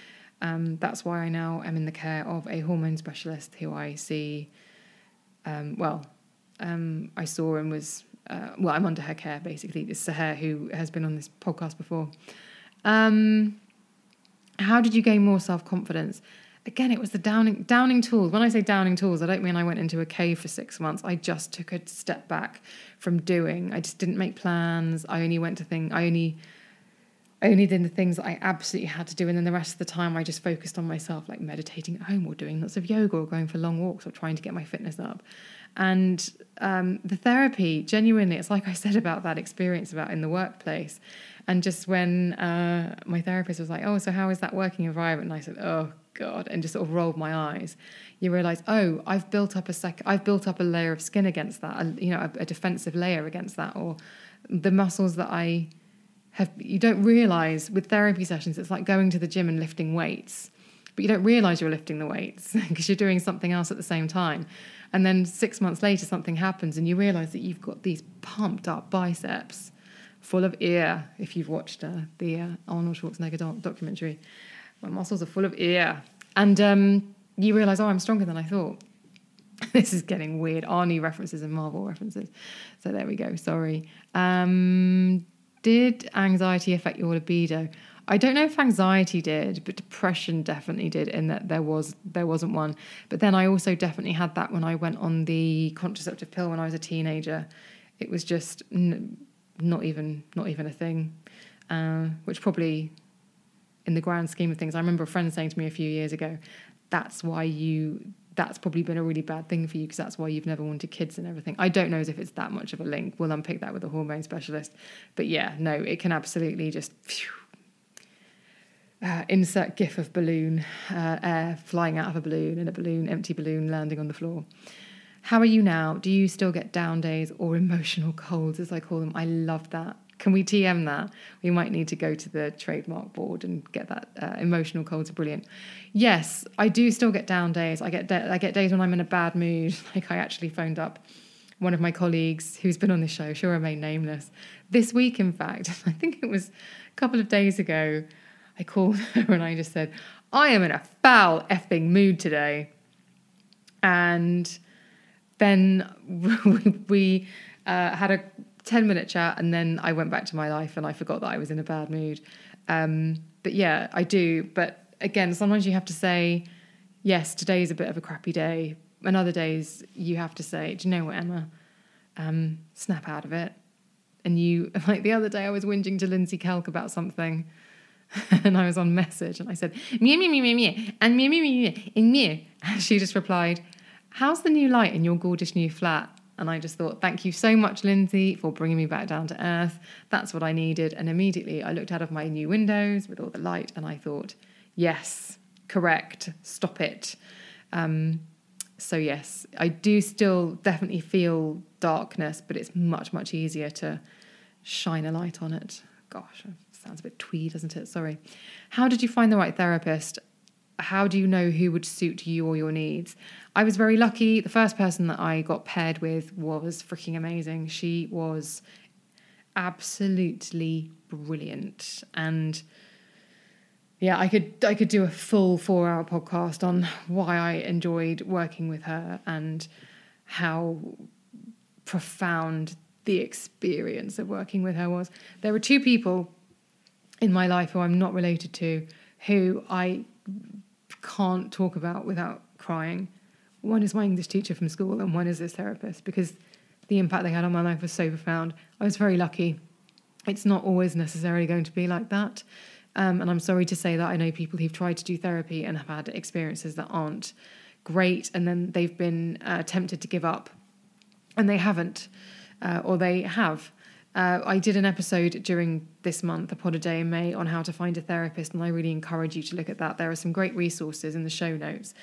Um, that's why I now am in the care of a hormone specialist who I see, um, well, um, I saw and was uh, well, I'm under her care basically. It's Seher who has been on this podcast before. Um, how did you gain more self confidence? again, it was the downing downing tools. When I say downing tools, I don't mean I went into a cave for six months. I just took a step back from doing. I just didn't make plans. I only went to things. I only only did the things that I absolutely had to do, and then the rest of the time I just focused on myself, like meditating at home or doing lots of yoga or going for long walks or trying to get my fitness up. And um, the therapy, genuinely, it's like I said about that experience about in the workplace. And just when uh, my therapist was like, "Oh, so how is that working environment?" and I said, "Oh God," and just sort of rolled my eyes. You realise, oh, I've built up a sec, I've built up a layer of skin against that, a, you know, a, a defensive layer against that, or the muscles that I have. You don't realise with therapy sessions, it's like going to the gym and lifting weights, but you don't realise you're lifting the weights because you're doing something else at the same time. And then six months later, something happens, and you realise that you've got these pumped up biceps full of ear. If you've watched uh, the uh, Arnold Schwarzenegger doc- documentary, my muscles are full of ear, and um, you realise, oh, I'm stronger than I thought. this is getting weird. Arnie references and Marvel references. So there we go. Sorry. Um, did anxiety affect your libido? I don't know if anxiety did, but depression definitely did. In that there was there wasn't one. But then I also definitely had that when I went on the contraceptive pill when I was a teenager. It was just n- not even not even a thing, uh, which probably, in the grand scheme of things, I remember a friend saying to me a few years ago, "That's why you." That's probably been a really bad thing for you because that's why you've never wanted kids and everything. I don't know as if it's that much of a link. We'll unpick that with a hormone specialist. But yeah, no, it can absolutely just phew, uh, insert gif of balloon uh, air flying out of a balloon and a balloon empty balloon landing on the floor. How are you now? Do you still get down days or emotional colds as i call them? I love that. Can we tm that? We might need to go to the trademark board and get that uh, emotional colds are brilliant. Yes i do still get down days. I get de- i get days when i'm in a bad mood. Like i actually phoned up one of my colleagues who's been on the show. She'll remain nameless. This week in fact i think it was a couple of days ago I called her and I just said, I am in a foul effing mood today. And then we uh, had a 10 minute chat and then I went back to my life and I forgot that I was in a bad mood. Um, but yeah, I do. But again, sometimes you have to say, yes, today is a bit of a crappy day. And other days you have to say, do you know what, Emma? Um, snap out of it. And you, like the other day, I was whinging to Lindsey Kelk about something. and I was on message and I said, Mew, mew, mew, mew, meow, and mew, mew, mew, meow, and meow. And she just replied, How's the new light in your gorgeous new flat? And I just thought, Thank you so much, Lindsey, for bringing me back down to earth. That's what I needed. And immediately I looked out of my new windows with all the light and I thought, Yes, correct, stop it. Um, so, yes, I do still definitely feel darkness, but it's much, much easier to shine a light on it. Gosh, sounds a bit twee, doesn't it? Sorry. How did you find the right therapist? How do you know who would suit you or your needs? I was very lucky. The first person that I got paired with was freaking amazing. She was absolutely brilliant. And yeah, I could I could do a full four hour podcast on why I enjoyed working with her and how profound the experience of working with her was. There were two people in my life who I'm not related to who I can't talk about without crying. One is my English teacher from school, and one is this therapist because the impact they had on my life was so profound. I was very lucky. It's not always necessarily going to be like that. Um, and I'm sorry to say that I know people who've tried to do therapy and have had experiences that aren't great, and then they've been uh, tempted to give up, and they haven't, uh, or they have. Uh, I did an episode during this month, a pod a day in May, on how to find a therapist, and I really encourage you to look at that. There are some great resources in the show notes,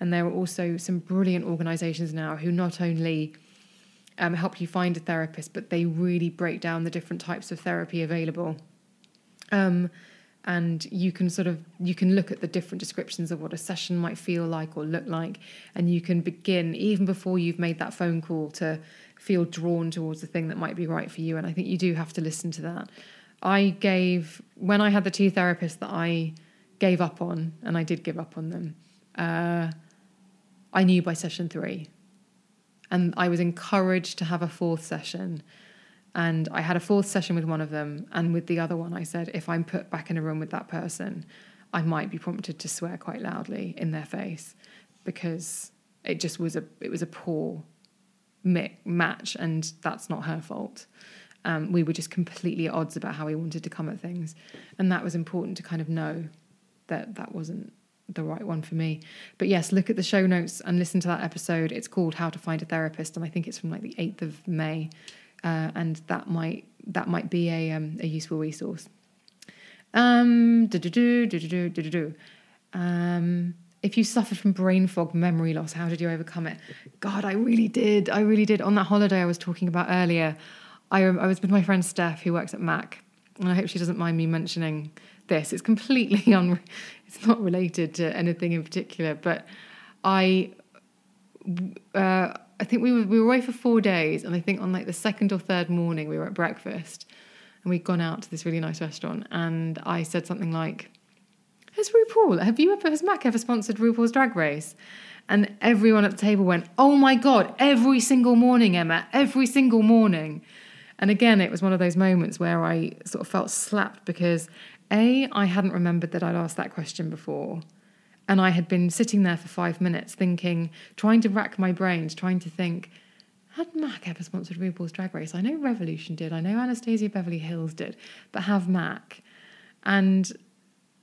and there are also some brilliant organisations now who not only um, help you find a therapist, but they really break down the different types of therapy available. Um, and you can sort of you can look at the different descriptions of what a session might feel like or look like and you can begin even before you've made that phone call to feel drawn towards the thing that might be right for you. And I think you do have to listen to that. I gave, when I had the two therapists that I gave up on, and I did give up on them, uh, I knew by session three. And I was encouraged to have a fourth session. And I had a fourth session with one of them. And with the other one, I said, if I'm put back in a room with that person, I might be prompted to swear quite loudly in their face because it just was a it was a poor match, and that's not her fault. Um, we were just completely at odds about how we wanted to come at things, and that was important to kind of know that that wasn't the right one for me. But yes, look at the show notes and listen to that episode. It's called How to Find a Therapist, and I think it's from like the eighth of May, uh, and that might that might be a um, a useful resource. Um, do-do-do, do-do-do, do-do-do. um, if you suffered from brain fog, memory loss, how did you overcome it? God, I really did. I really did. On that holiday I was talking about earlier, I, I was with my friend Steph, who works at Mac, and I hope she doesn't mind me mentioning this. It's completely un. It's not related to anything in particular, but I. Uh, I think we were we were away for four days, and I think on like the second or third morning we were at breakfast, and we'd gone out to this really nice restaurant, and I said something like, "Has RuPaul? Have you ever? Has Mac ever sponsored RuPaul's Drag Race?" And everyone at the table went, "Oh my god! Every single morning, Emma! Every single morning!" And again, it was one of those moments where I sort of felt slapped because a I hadn't remembered that I'd asked that question before. And I had been sitting there for five minutes thinking, trying to rack my brains, trying to think, had Mac ever sponsored RuPaul's Drag Race? I know Revolution did, I know Anastasia Beverly Hills did, but have Mac? And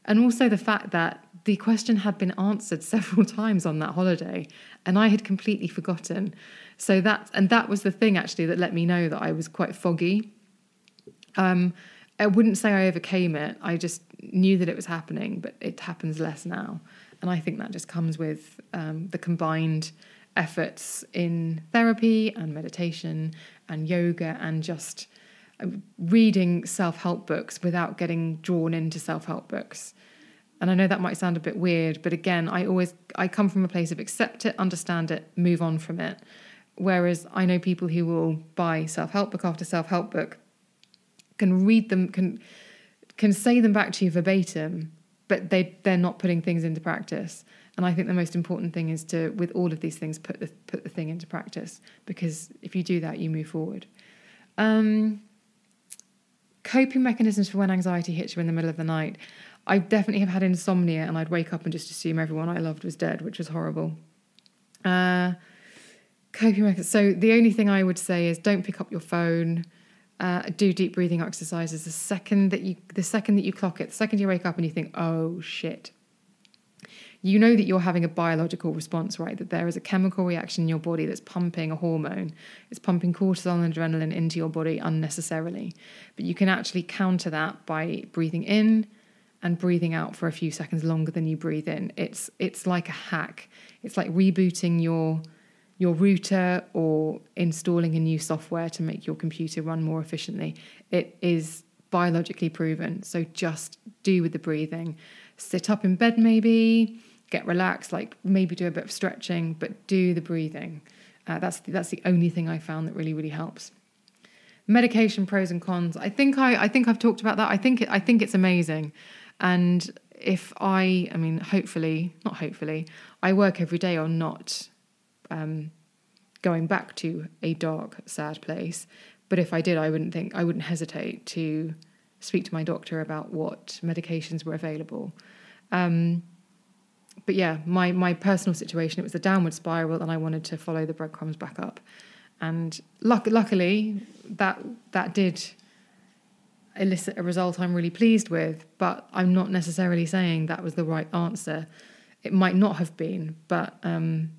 and also the fact that the question had been answered several times on that holiday, and I had completely forgotten. So that and that was the thing actually that let me know that I was quite foggy. Um, I wouldn't say I overcame it. I just knew that it was happening, but it happens less now. And I think that just comes with um, the combined efforts in therapy and meditation and yoga and just reading self help books without getting drawn into self help books. And I know that might sound a bit weird, but again, I always I come from a place of accept it, understand it, move on from it. Whereas I know people who will buy self help book after self help book, can read them, can can say them back to you verbatim, but they they're not putting things into practice. And I think the most important thing is to, with all of these things, put the put the thing into practice because if you do that, you move forward. Um, coping mechanisms for when anxiety hits you in the middle of the night. I definitely have had insomnia, and I'd wake up and just assume everyone I loved was dead, which was horrible. Uh, coping mechanisms. So the only thing I would say is don't pick up your phone. Uh, do deep breathing exercises. The second that you, the second that you clock it, the second you wake up and you think, "Oh shit," you know that you're having a biological response, right? That there is a chemical reaction in your body that's pumping a hormone. It's pumping cortisol and adrenaline into your body unnecessarily. But you can actually counter that by breathing in and breathing out for a few seconds longer than you breathe in. It's it's like a hack. It's like rebooting your your router or installing a new software to make your computer run more efficiently. It is biologically proven. So just do with the breathing. Sit up in bed maybe, get relaxed, like maybe do a bit of stretching, but do the breathing. Uh, that's that's the only thing I found that really really helps. Medication pros and cons. I think I I think I've talked about that. I think it, I think it's amazing, and if I I mean hopefully not hopefully I work every day on not um, going back to a dark, sad place. But if I did, I wouldn't think I wouldn't hesitate to speak to my doctor about what medications were available. Um, but yeah, my my personal situation it was a downward spiral, and I wanted to follow the breadcrumbs back up. And luck- luckily, that that did elicit a result I'm really pleased with. But I'm not necessarily saying that was the right answer. It might not have been, but um,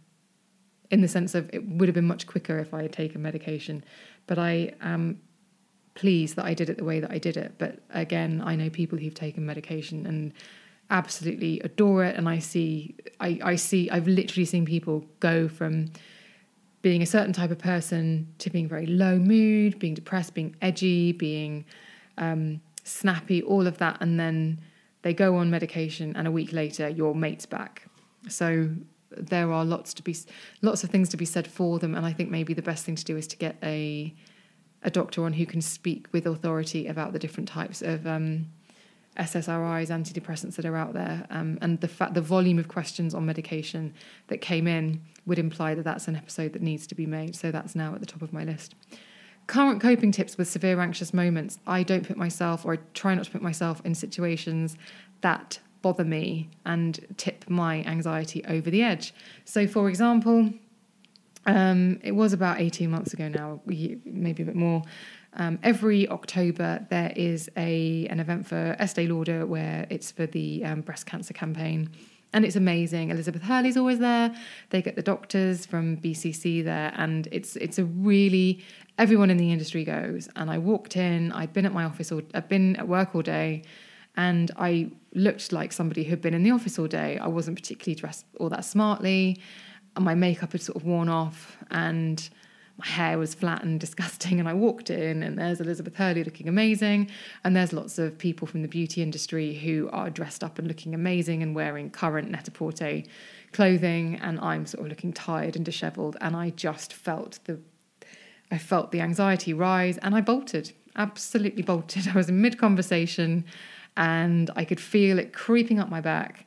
in the sense of it would have been much quicker if I had taken medication. But I am pleased that I did it the way that I did it. But again, I know people who've taken medication and absolutely adore it. And I see, I, I see, I've literally seen people go from being a certain type of person to being very low mood, being depressed, being edgy, being um, snappy, all of that. And then they go on medication, and a week later, your mate's back. So there are lots to be lots of things to be said for them and i think maybe the best thing to do is to get a a doctor on who can speak with authority about the different types of um, SSRIs, antidepressants that are out there, um, and the fact the volume of questions on medication that came in would imply that that's an episode that needs to be made. So that's now at the top of my list. Current coping tips with severe anxious moments. I don't put myself, or I try not to put myself in situations that bother me and tip my anxiety over the edge. So, for example, um, it was about 18 months ago now, maybe a bit more. Um, every October, there is a an event for Estee Lauder where it's for the um, breast cancer campaign. And it's amazing. Elizabeth Hurley's always there. They get the doctors from BCC there, and it's it's a really everyone in the industry goes. And I walked in. I'd been at my office or I'd been at work all day, and I looked like somebody who'd been in the office all day. I wasn't particularly dressed all that smartly, and my makeup had sort of worn off, and my hair was flat and disgusting. And I walked in, and there's Elizabeth Hurley looking amazing. And there's lots of people from the beauty industry who are dressed up and looking amazing and wearing current net-a-porter clothing. And I'm sort of looking tired and disheveled. And I just felt the I felt the anxiety rise and I bolted, absolutely bolted. I was in mid conversation and I could feel it creeping up my back.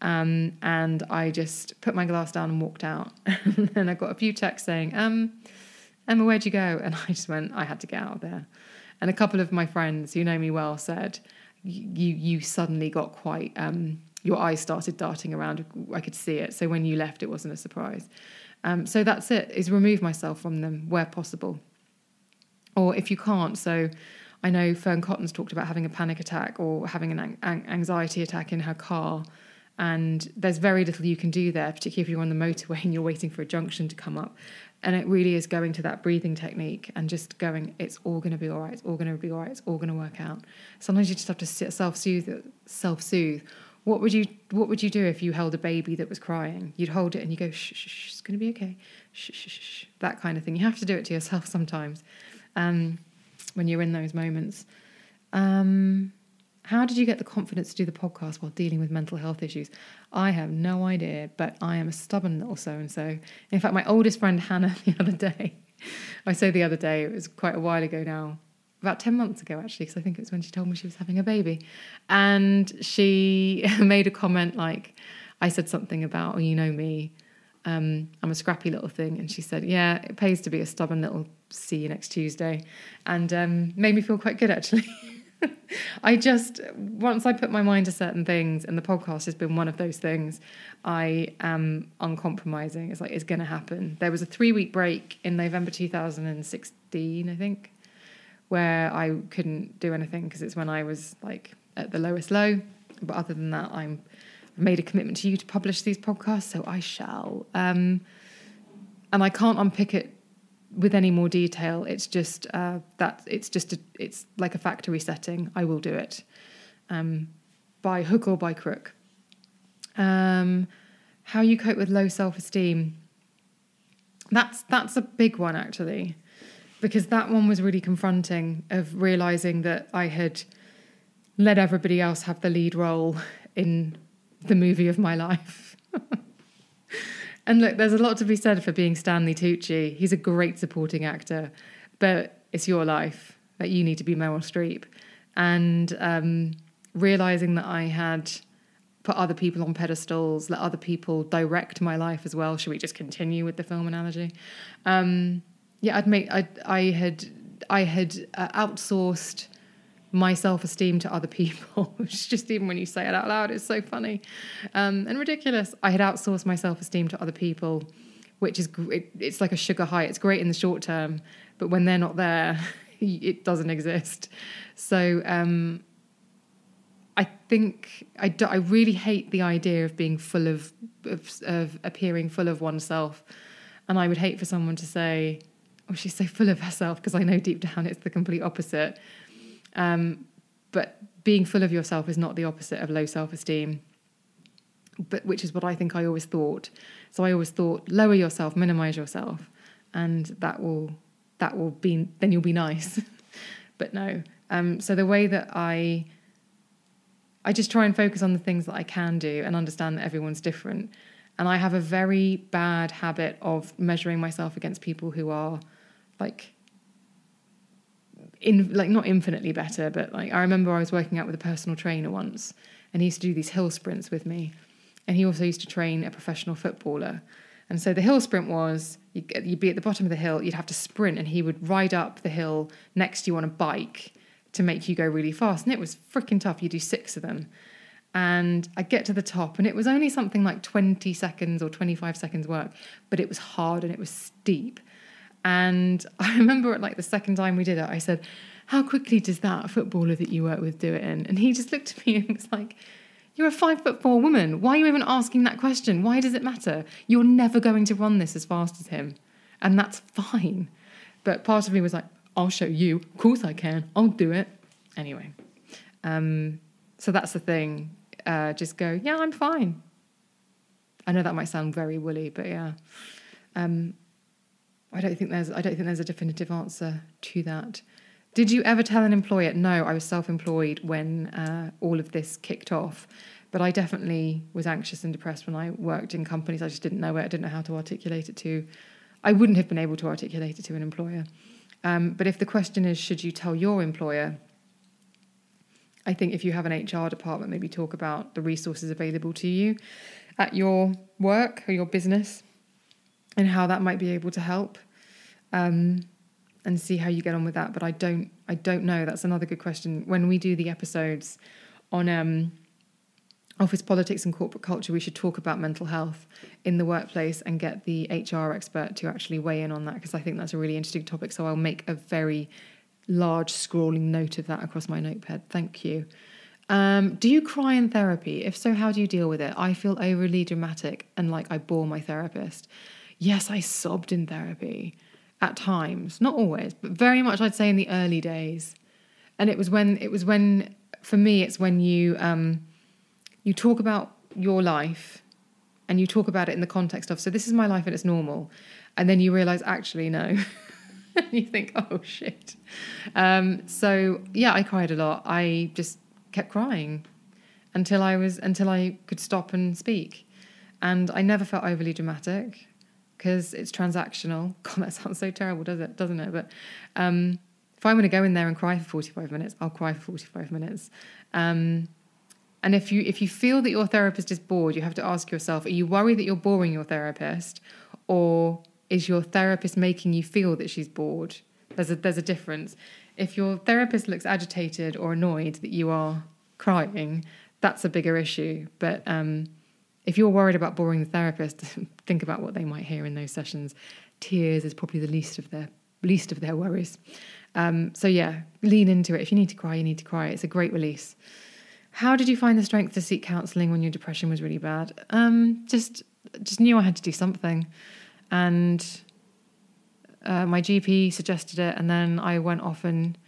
Um, and I just put my glass down and walked out. and I got a few texts saying, um, Emma, where'd you go? And I just went, I had to get out of there. And a couple of my friends who know me well said, you you suddenly got quite um, your eyes started darting around. I could see it. So when you left, it wasn't a surprise. Um, so that's it. Is remove myself from them where possible, or if you can't. So I know Fearne Cotton's talked about having a panic attack or having an an- anxiety attack in her car. And there's very little you can do there, particularly if you're on the motorway and you're waiting for a junction to come up. And it really is going to that breathing technique and just going, it's all going to be all right, it's all going to be all right, it's all going to work out. Sometimes you just have to self soothe, self soothe. What would you What would you do if you held a baby that was crying? You'd hold it and you go, shh, shh, shh it's going to be okay, shh, shh, shh, that kind of thing. You have to do it to yourself sometimes, um, when you're in those moments. Um, how did you get the confidence to do the podcast while dealing with mental health issues? I have no idea, but I am a stubborn little so and so. In fact, my oldest friend Hannah the other day, I say the other day, it was quite a while ago now, about 10 months ago actually, because I think it was when she told me she was having a baby. And she made a comment like, I said something about, oh, you know me, um, I'm a scrappy little thing. And she said, yeah, it pays to be a stubborn little see you next Tuesday. And um, made me feel quite good actually. I just, once I put my mind to certain things, and the podcast has been one of those things, I am uncompromising. It's like, it's going to happen. There was a three week break in November 2016, I think, where I couldn't do anything because it's when I was like at the lowest low. But other than that, I'm I've made a commitment to you to publish these podcasts, so I shall. Um, and I can't unpick it with any more detail. It's just uh, that it's just a, it's like a factory setting. I will do it um, by hook or by crook. Um, how you cope with low self esteem. That's that's a big one actually, because that one was really confronting of realizing that I had let everybody else have the lead role in the movie of my life. And look, there's a lot to be said for being Stanley Tucci. He's a great supporting actor, but it's your life that you need to be Meryl Streep. And um, realizing that I had put other people on pedestals, let other people direct my life as well. Should we just continue with the film analogy? Um, yeah, I'd make I I had I had uh, outsourced my self esteem to other people. Just even when you say it out loud, it's so funny um, and ridiculous. I had outsourced my self esteem to other people, which is it, it's like a sugar high. It's great in the short term, but when they're not there, it doesn't exist. So um, I think I, do, I really hate the idea of being full of, of, of appearing full of oneself, and I would hate for someone to say, "Oh, she's so full of herself," because I know deep down it's the complete opposite um, but being full of yourself is not the opposite of low self esteem, but which is what I think I always thought. So I always thought lower yourself, minimize yourself, and that will that will be then you'll be nice. but no. Um, so the way that I I just try and focus on the things that I can do and understand that everyone's different. And I have a very bad habit of measuring myself against people who are like in like not infinitely better, but like I remember I was working out with a personal trainer once, and he used to do these hill sprints with me, and he also used to train a professional footballer. And so the hill sprint was you'd be at the bottom of the hill, you'd have to sprint, and he would ride up the hill next to you on a bike to make you go really fast. And it was freaking tough. You do six of them. And I get to the top, and it was only something like 20 seconds or 25 seconds work, but it was hard and it was steep. And I remember like the second time we did it, I said, How quickly does that footballer that you work with do it in? And he just looked at me and was like, You're a five foot four woman. Why are you even asking that question? Why does it matter? You're never going to run this as fast as him. And that's fine. But part of me was like, I'll show you. Of course I can. I'll do it. Anyway. Um, so that's the thing. Uh, just go, yeah, I'm fine. I know that might sound very woolly, but yeah. Um, I don't think there's I don't think there's a definitive answer to that. Did you ever tell an employer? No, I was self-employed when uh, all of this kicked off, but I definitely was anxious and depressed when I worked in companies. I just didn't know it. I didn't know how to articulate it to. I wouldn't have been able to articulate it to an employer. Um, but if the question is, should you tell your employer? I think if you have an HR department, maybe talk about the resources available to you at your work or your business and how that might be able to help um, and see how you get on with that. But I don't, I don't know. That's another good question. When we do the episodes on um, office politics and corporate culture, we should talk about mental health in the workplace and get the HR expert to actually weigh in on that because I think that's a really interesting topic. So I'll make a very large scrawling note of that across my notepad. Thank you. Um, do you cry in therapy? If so, how do you deal with it? I feel overly dramatic and like I bore my therapist. Yes, I sobbed in therapy at times, not always, but very much I'd say in the early days. And it was when it was when for me it's when you um, you talk about your life and you talk about it in the context of so this is my life and it's normal, and then you realize actually no. And you think, oh shit. Um, so yeah, I cried a lot. I just kept crying until I was until I could stop and speak, and I never felt overly dramatic because it's transactional. God, that sounds so terrible, does it? Doesn't it? But um, if I'm going to go in there and cry for 45 minutes, I'll cry for 45 minutes. Um, and if you if you feel that your therapist is bored, you have to ask yourself: Are you worried that you're boring your therapist, or is your therapist making you feel that she's bored? There's a there's a difference. If your therapist looks agitated or annoyed that you are crying, that's a bigger issue. But um, if you're worried about boring the therapist, think about what they might hear in those sessions. Tears is probably the least of their least of their worries. Um, so yeah, lean into it. If you need to cry, you need to cry. It's a great release. How did you find the strength to seek counselling when your depression was really bad? Um, just just knew I had to do something and uh, my GP suggested it, and then I went off and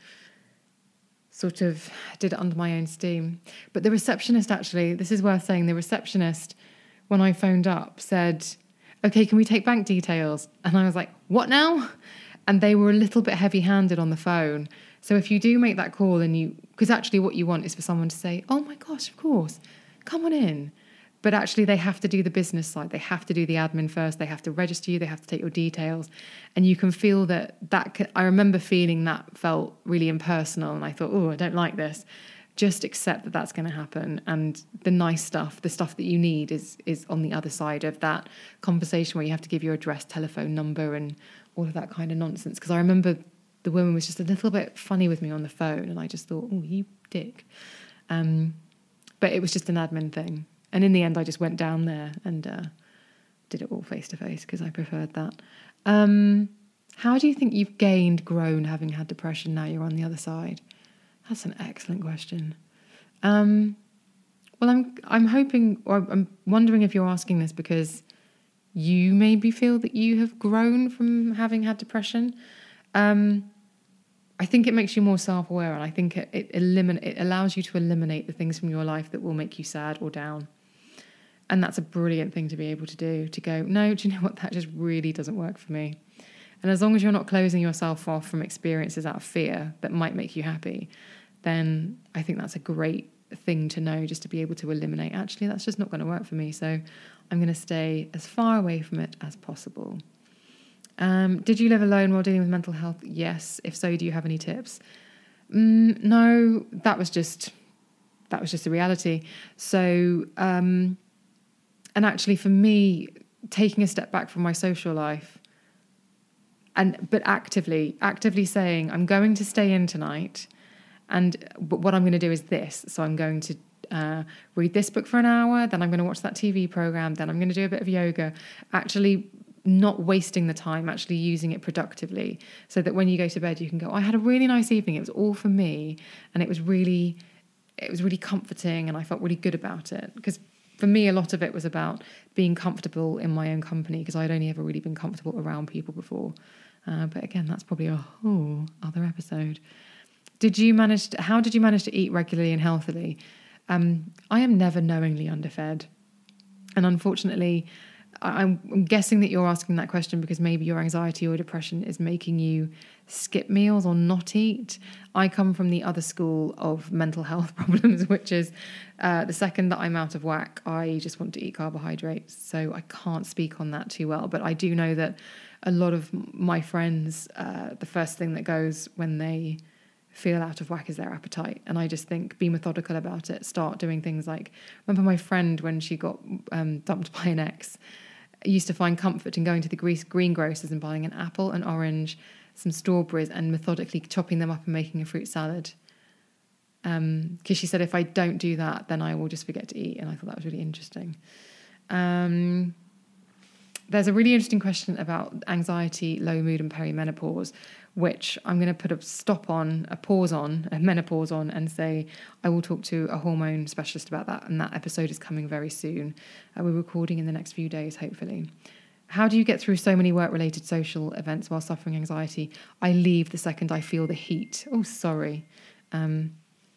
sort of did it under my own steam. But the receptionist actually, this is worth saying, the receptionist, when I phoned up, said, Okay, can we take bank details? And I was like, What now? And they were a little bit heavy handed on the phone. So if you do make that call and you, because actually what you want is for someone to say, Oh my gosh, of course, come on in but actually they have to do the business side they have to do the admin first they have to register you they have to take your details and you can feel that that i remember feeling that felt really impersonal and i thought oh i don't like this just accept that that's going to happen and the nice stuff the stuff that you need is is on the other side of that conversation where you have to give your address telephone number and all of that kind of nonsense because i remember the woman was just a little bit funny with me on the phone and i just thought oh you dick um, but it was just an admin thing and in the end, I just went down there and uh, did it all face to face because I preferred that. Um, how do you think you've gained, grown, having had depression? Now you're on the other side. That's an excellent question. Um, well, I'm I'm hoping, or I'm wondering if you're asking this because you maybe feel that you have grown from having had depression. Um, I think it makes you more self-aware, and I think it it, elimin- it allows you to eliminate the things from your life that will make you sad or down. And that's a brilliant thing to be able to do to go, no, do you know what? That just really doesn't work for me. And as long as you're not closing yourself off from experiences out of fear that might make you happy, then I think that's a great thing to know just to be able to eliminate. Actually, that's just not going to work for me. So I'm going to stay as far away from it as possible. Um, did you live alone while dealing with mental health? Yes. If so, do you have any tips? Mm, no, that was just that was just the reality. So um, and actually for me taking a step back from my social life and but actively actively saying i'm going to stay in tonight and but what i'm going to do is this so i'm going to uh, read this book for an hour, then I'm going to watch that TV program, then I'm going to do a bit of yoga. Actually, not wasting the time, actually using it productively, so that when you go to bed, you can go, I had a really nice evening. It was all for me, and it was really, it was really comforting, and I felt really good about it. Because for me, a lot of it was about being comfortable in my own company, because I'd only ever really been comfortable around people before. Uh, but again, that's probably a whole other episode. Did you manage? To, how did you manage to eat regularly and healthily? Um, I am never knowingly underfed, and unfortunately, I'm, I'm guessing that you're asking that question because maybe your anxiety or depression is making you skip meals or not eat. I come from the other school of mental health problems, which is uh, the second that I'm out of whack, I just want to eat carbohydrates. So I can't speak on that too well, but I do know that a lot of my friends, uh, the first thing that goes when they feel out of whack is their appetite. And I just think be methodical about it. Start doing things like remember my friend when she got um, dumped by an ex used to find comfort in going to the greengrocers and buying an apple, an orange, some strawberries, and methodically chopping them up and making a fruit salad. Because um, she said, if I don't do that, then I will just forget to eat. And I thought that was really interesting. Um, there's a really interesting question about anxiety, low mood, and perimenopause, which I'm going to put a stop on, a pause on, a menopause on, and say I will talk to a hormone specialist about that. And that episode is coming very soon. Uh, we're recording in the next few days, hopefully. How do you get through so many work related social events while suffering anxiety? I leave the second I feel the heat. Oh, sorry. Um,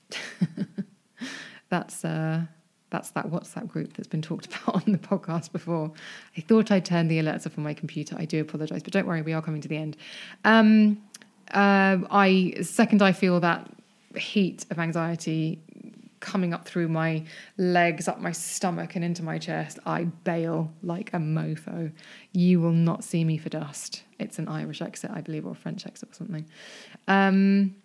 that's. Uh, that's that WhatsApp group that's been talked about on the podcast before. I thought I'd turn the alerts off on my computer. I do apologize, but don't worry, we are coming to the end. Um, uh, I second, I feel that heat of anxiety coming up through my legs, up my stomach, and into my chest. I bail like a mofo. You will not see me for dust. It's an Irish exit, I believe, or a French exit or something. Um,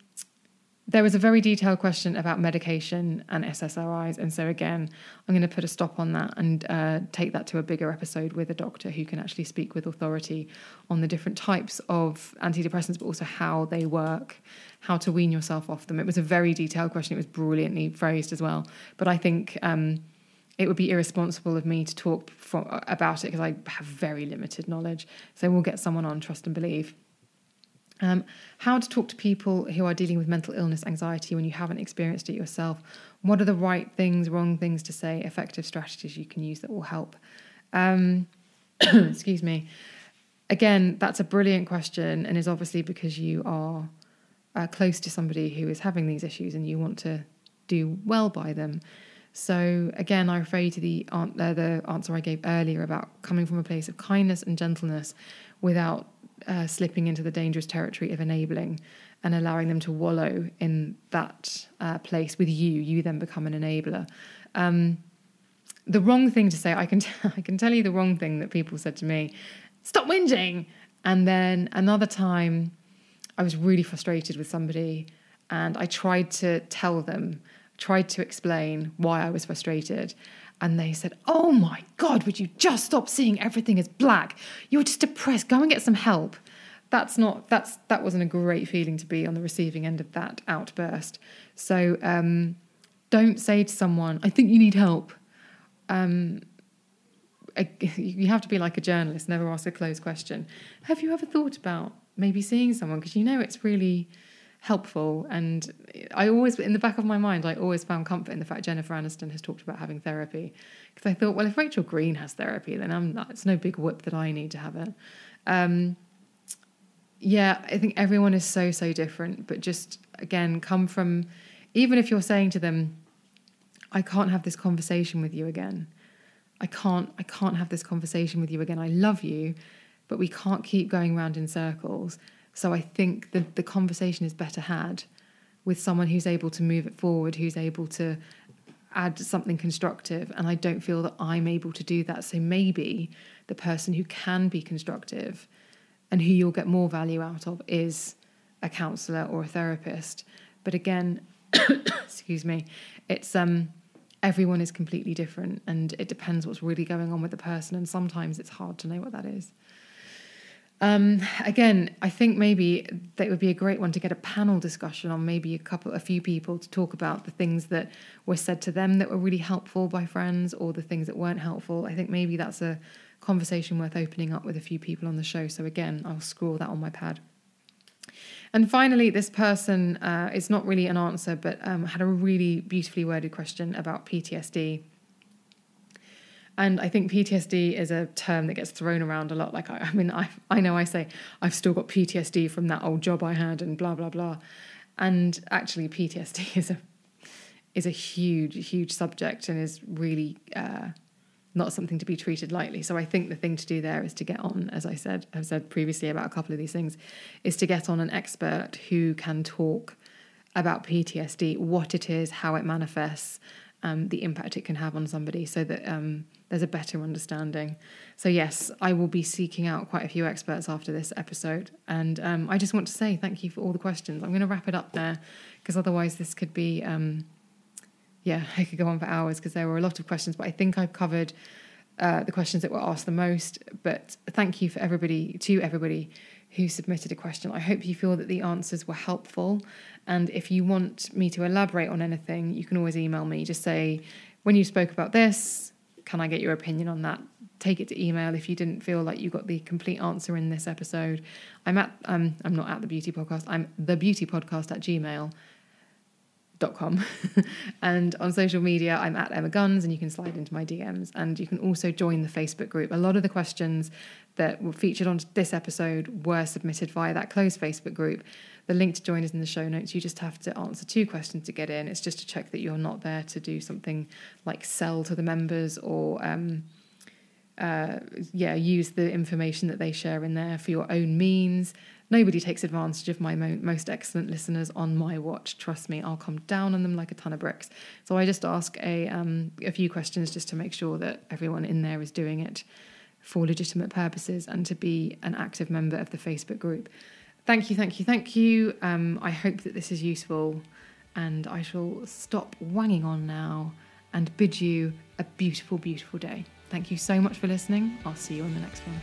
there was a very detailed question about medication and SSRIs. And so, again, I'm going to put a stop on that and uh, take that to a bigger episode with a doctor who can actually speak with authority on the different types of antidepressants, but also how they work, how to wean yourself off them. It was a very detailed question. It was brilliantly phrased as well. But I think. Um, it would be irresponsible of me to talk for, about it because I have very limited knowledge. So we'll get someone on, trust and believe. Um, how to talk to people who are dealing with mental illness, anxiety when you haven't experienced it yourself. What are the right things, wrong things to say, effective strategies you can use that will help? Um, excuse me. Again, that's a brilliant question and is obviously because you are uh, close to somebody who is having these issues and you want to do well by them. So again, I refer you to the, uh, the answer I gave earlier about coming from a place of kindness and gentleness without uh, slipping into the dangerous territory of enabling and allowing them to wallow in that uh, place with you. You then become an enabler. Um, the wrong thing to say, I can, t- I can tell you the wrong thing that people said to me stop whinging. And then another time, I was really frustrated with somebody and I tried to tell them, tried to explain why I was frustrated and they said, Oh my God, would you just stop seeing everything as black? You're just depressed. Go and get some help. That's not, that's, that wasn't a great feeling to be on the receiving end of that outburst. So um, don't say to someone, I think you need help. Um, you have to be like a journalist, never ask a closed question. Have you ever thought about maybe seeing someone? Because you know it's really helpful. And I always, in the back of my mind, I always found comfort in the fact Jennifer Aniston has talked about having therapy. Because I thought, well, if Rachel Green has therapy, then I'm not, it's no big whoop that I need to have it. Um, yeah, I think everyone is so, so different. But just, again, come from, even if you're saying to them, I can't have this conversation with you again. I can't, I can't have this conversation with you again. I love you, but we can't keep going around in circles so I think the, the conversation is better had with someone who's able to move it forward, who's able to add something constructive. And I don't feel that I'm able to do that. So maybe the person who can be constructive and who you'll get more value out of is a counselor or a therapist. But again, excuse me, it's um everyone is completely different and it depends what's really going on with the person and sometimes it's hard to know what that is. Um, again, I think maybe that would be a great one to get a panel discussion on maybe a couple, a few people to talk about the things that were said to them that were really helpful by friends or the things that weren't helpful. I think maybe that's a conversation worth opening up with a few people on the show. So again, I'll scroll that on my pad. And finally, this person, uh, it's not really an answer, but um, had a really beautifully worded question about PTSD. And I think PTSD is a term that gets thrown around a lot. Like, I, I mean, I, I know I say I've still got PTSD from that old job I had and blah, blah, blah. And actually, PTSD is a, is a huge, huge subject and is really uh, not something to be treated lightly. So I think the thing to do there is to get on, as I said, I've said previously about a couple of these things, is to get on an expert who can talk about PTSD, what it is, how it manifests, um, the impact it can have on somebody, so that um, there's a better understanding. So, yes, I will be seeking out quite a few experts after this episode. And um, I just want to say thank you for all the questions. I'm going to wrap it up there because otherwise, this could be, um, yeah, I could go on for hours because there were a lot of questions, but I think I've covered. Uh, the questions that were asked the most, but thank you for everybody to everybody who submitted a question. I hope you feel that the answers were helpful. And if you want me to elaborate on anything, you can always email me. Just say, when you spoke about this, can I get your opinion on that? Take it to email if you didn't feel like you got the complete answer in this episode. I'm at um, I'm not at the beauty podcast, I'm the beauty podcast at gmail com. and on social media, I'm at Emma Guns, and you can slide into my DMs. And you can also join the Facebook group. A lot of the questions that were featured on this episode were submitted via that closed Facebook group. The link to join is in the show notes. You just have to answer two questions to get in. It's just to check that you're not there to do something like sell to the members or. Um, uh, yeah, use the information that they share in there for your own means. Nobody takes advantage of my mo- most excellent listeners on my watch. Trust me, I'll come down on them like a ton of bricks. So I just ask a um, a few questions just to make sure that everyone in there is doing it for legitimate purposes and to be an active member of the Facebook group. Thank you, thank you, thank you. Um, I hope that this is useful, and I shall stop wanging on now and bid you a beautiful, beautiful day. Thank you so much for listening. I'll see you on the next one.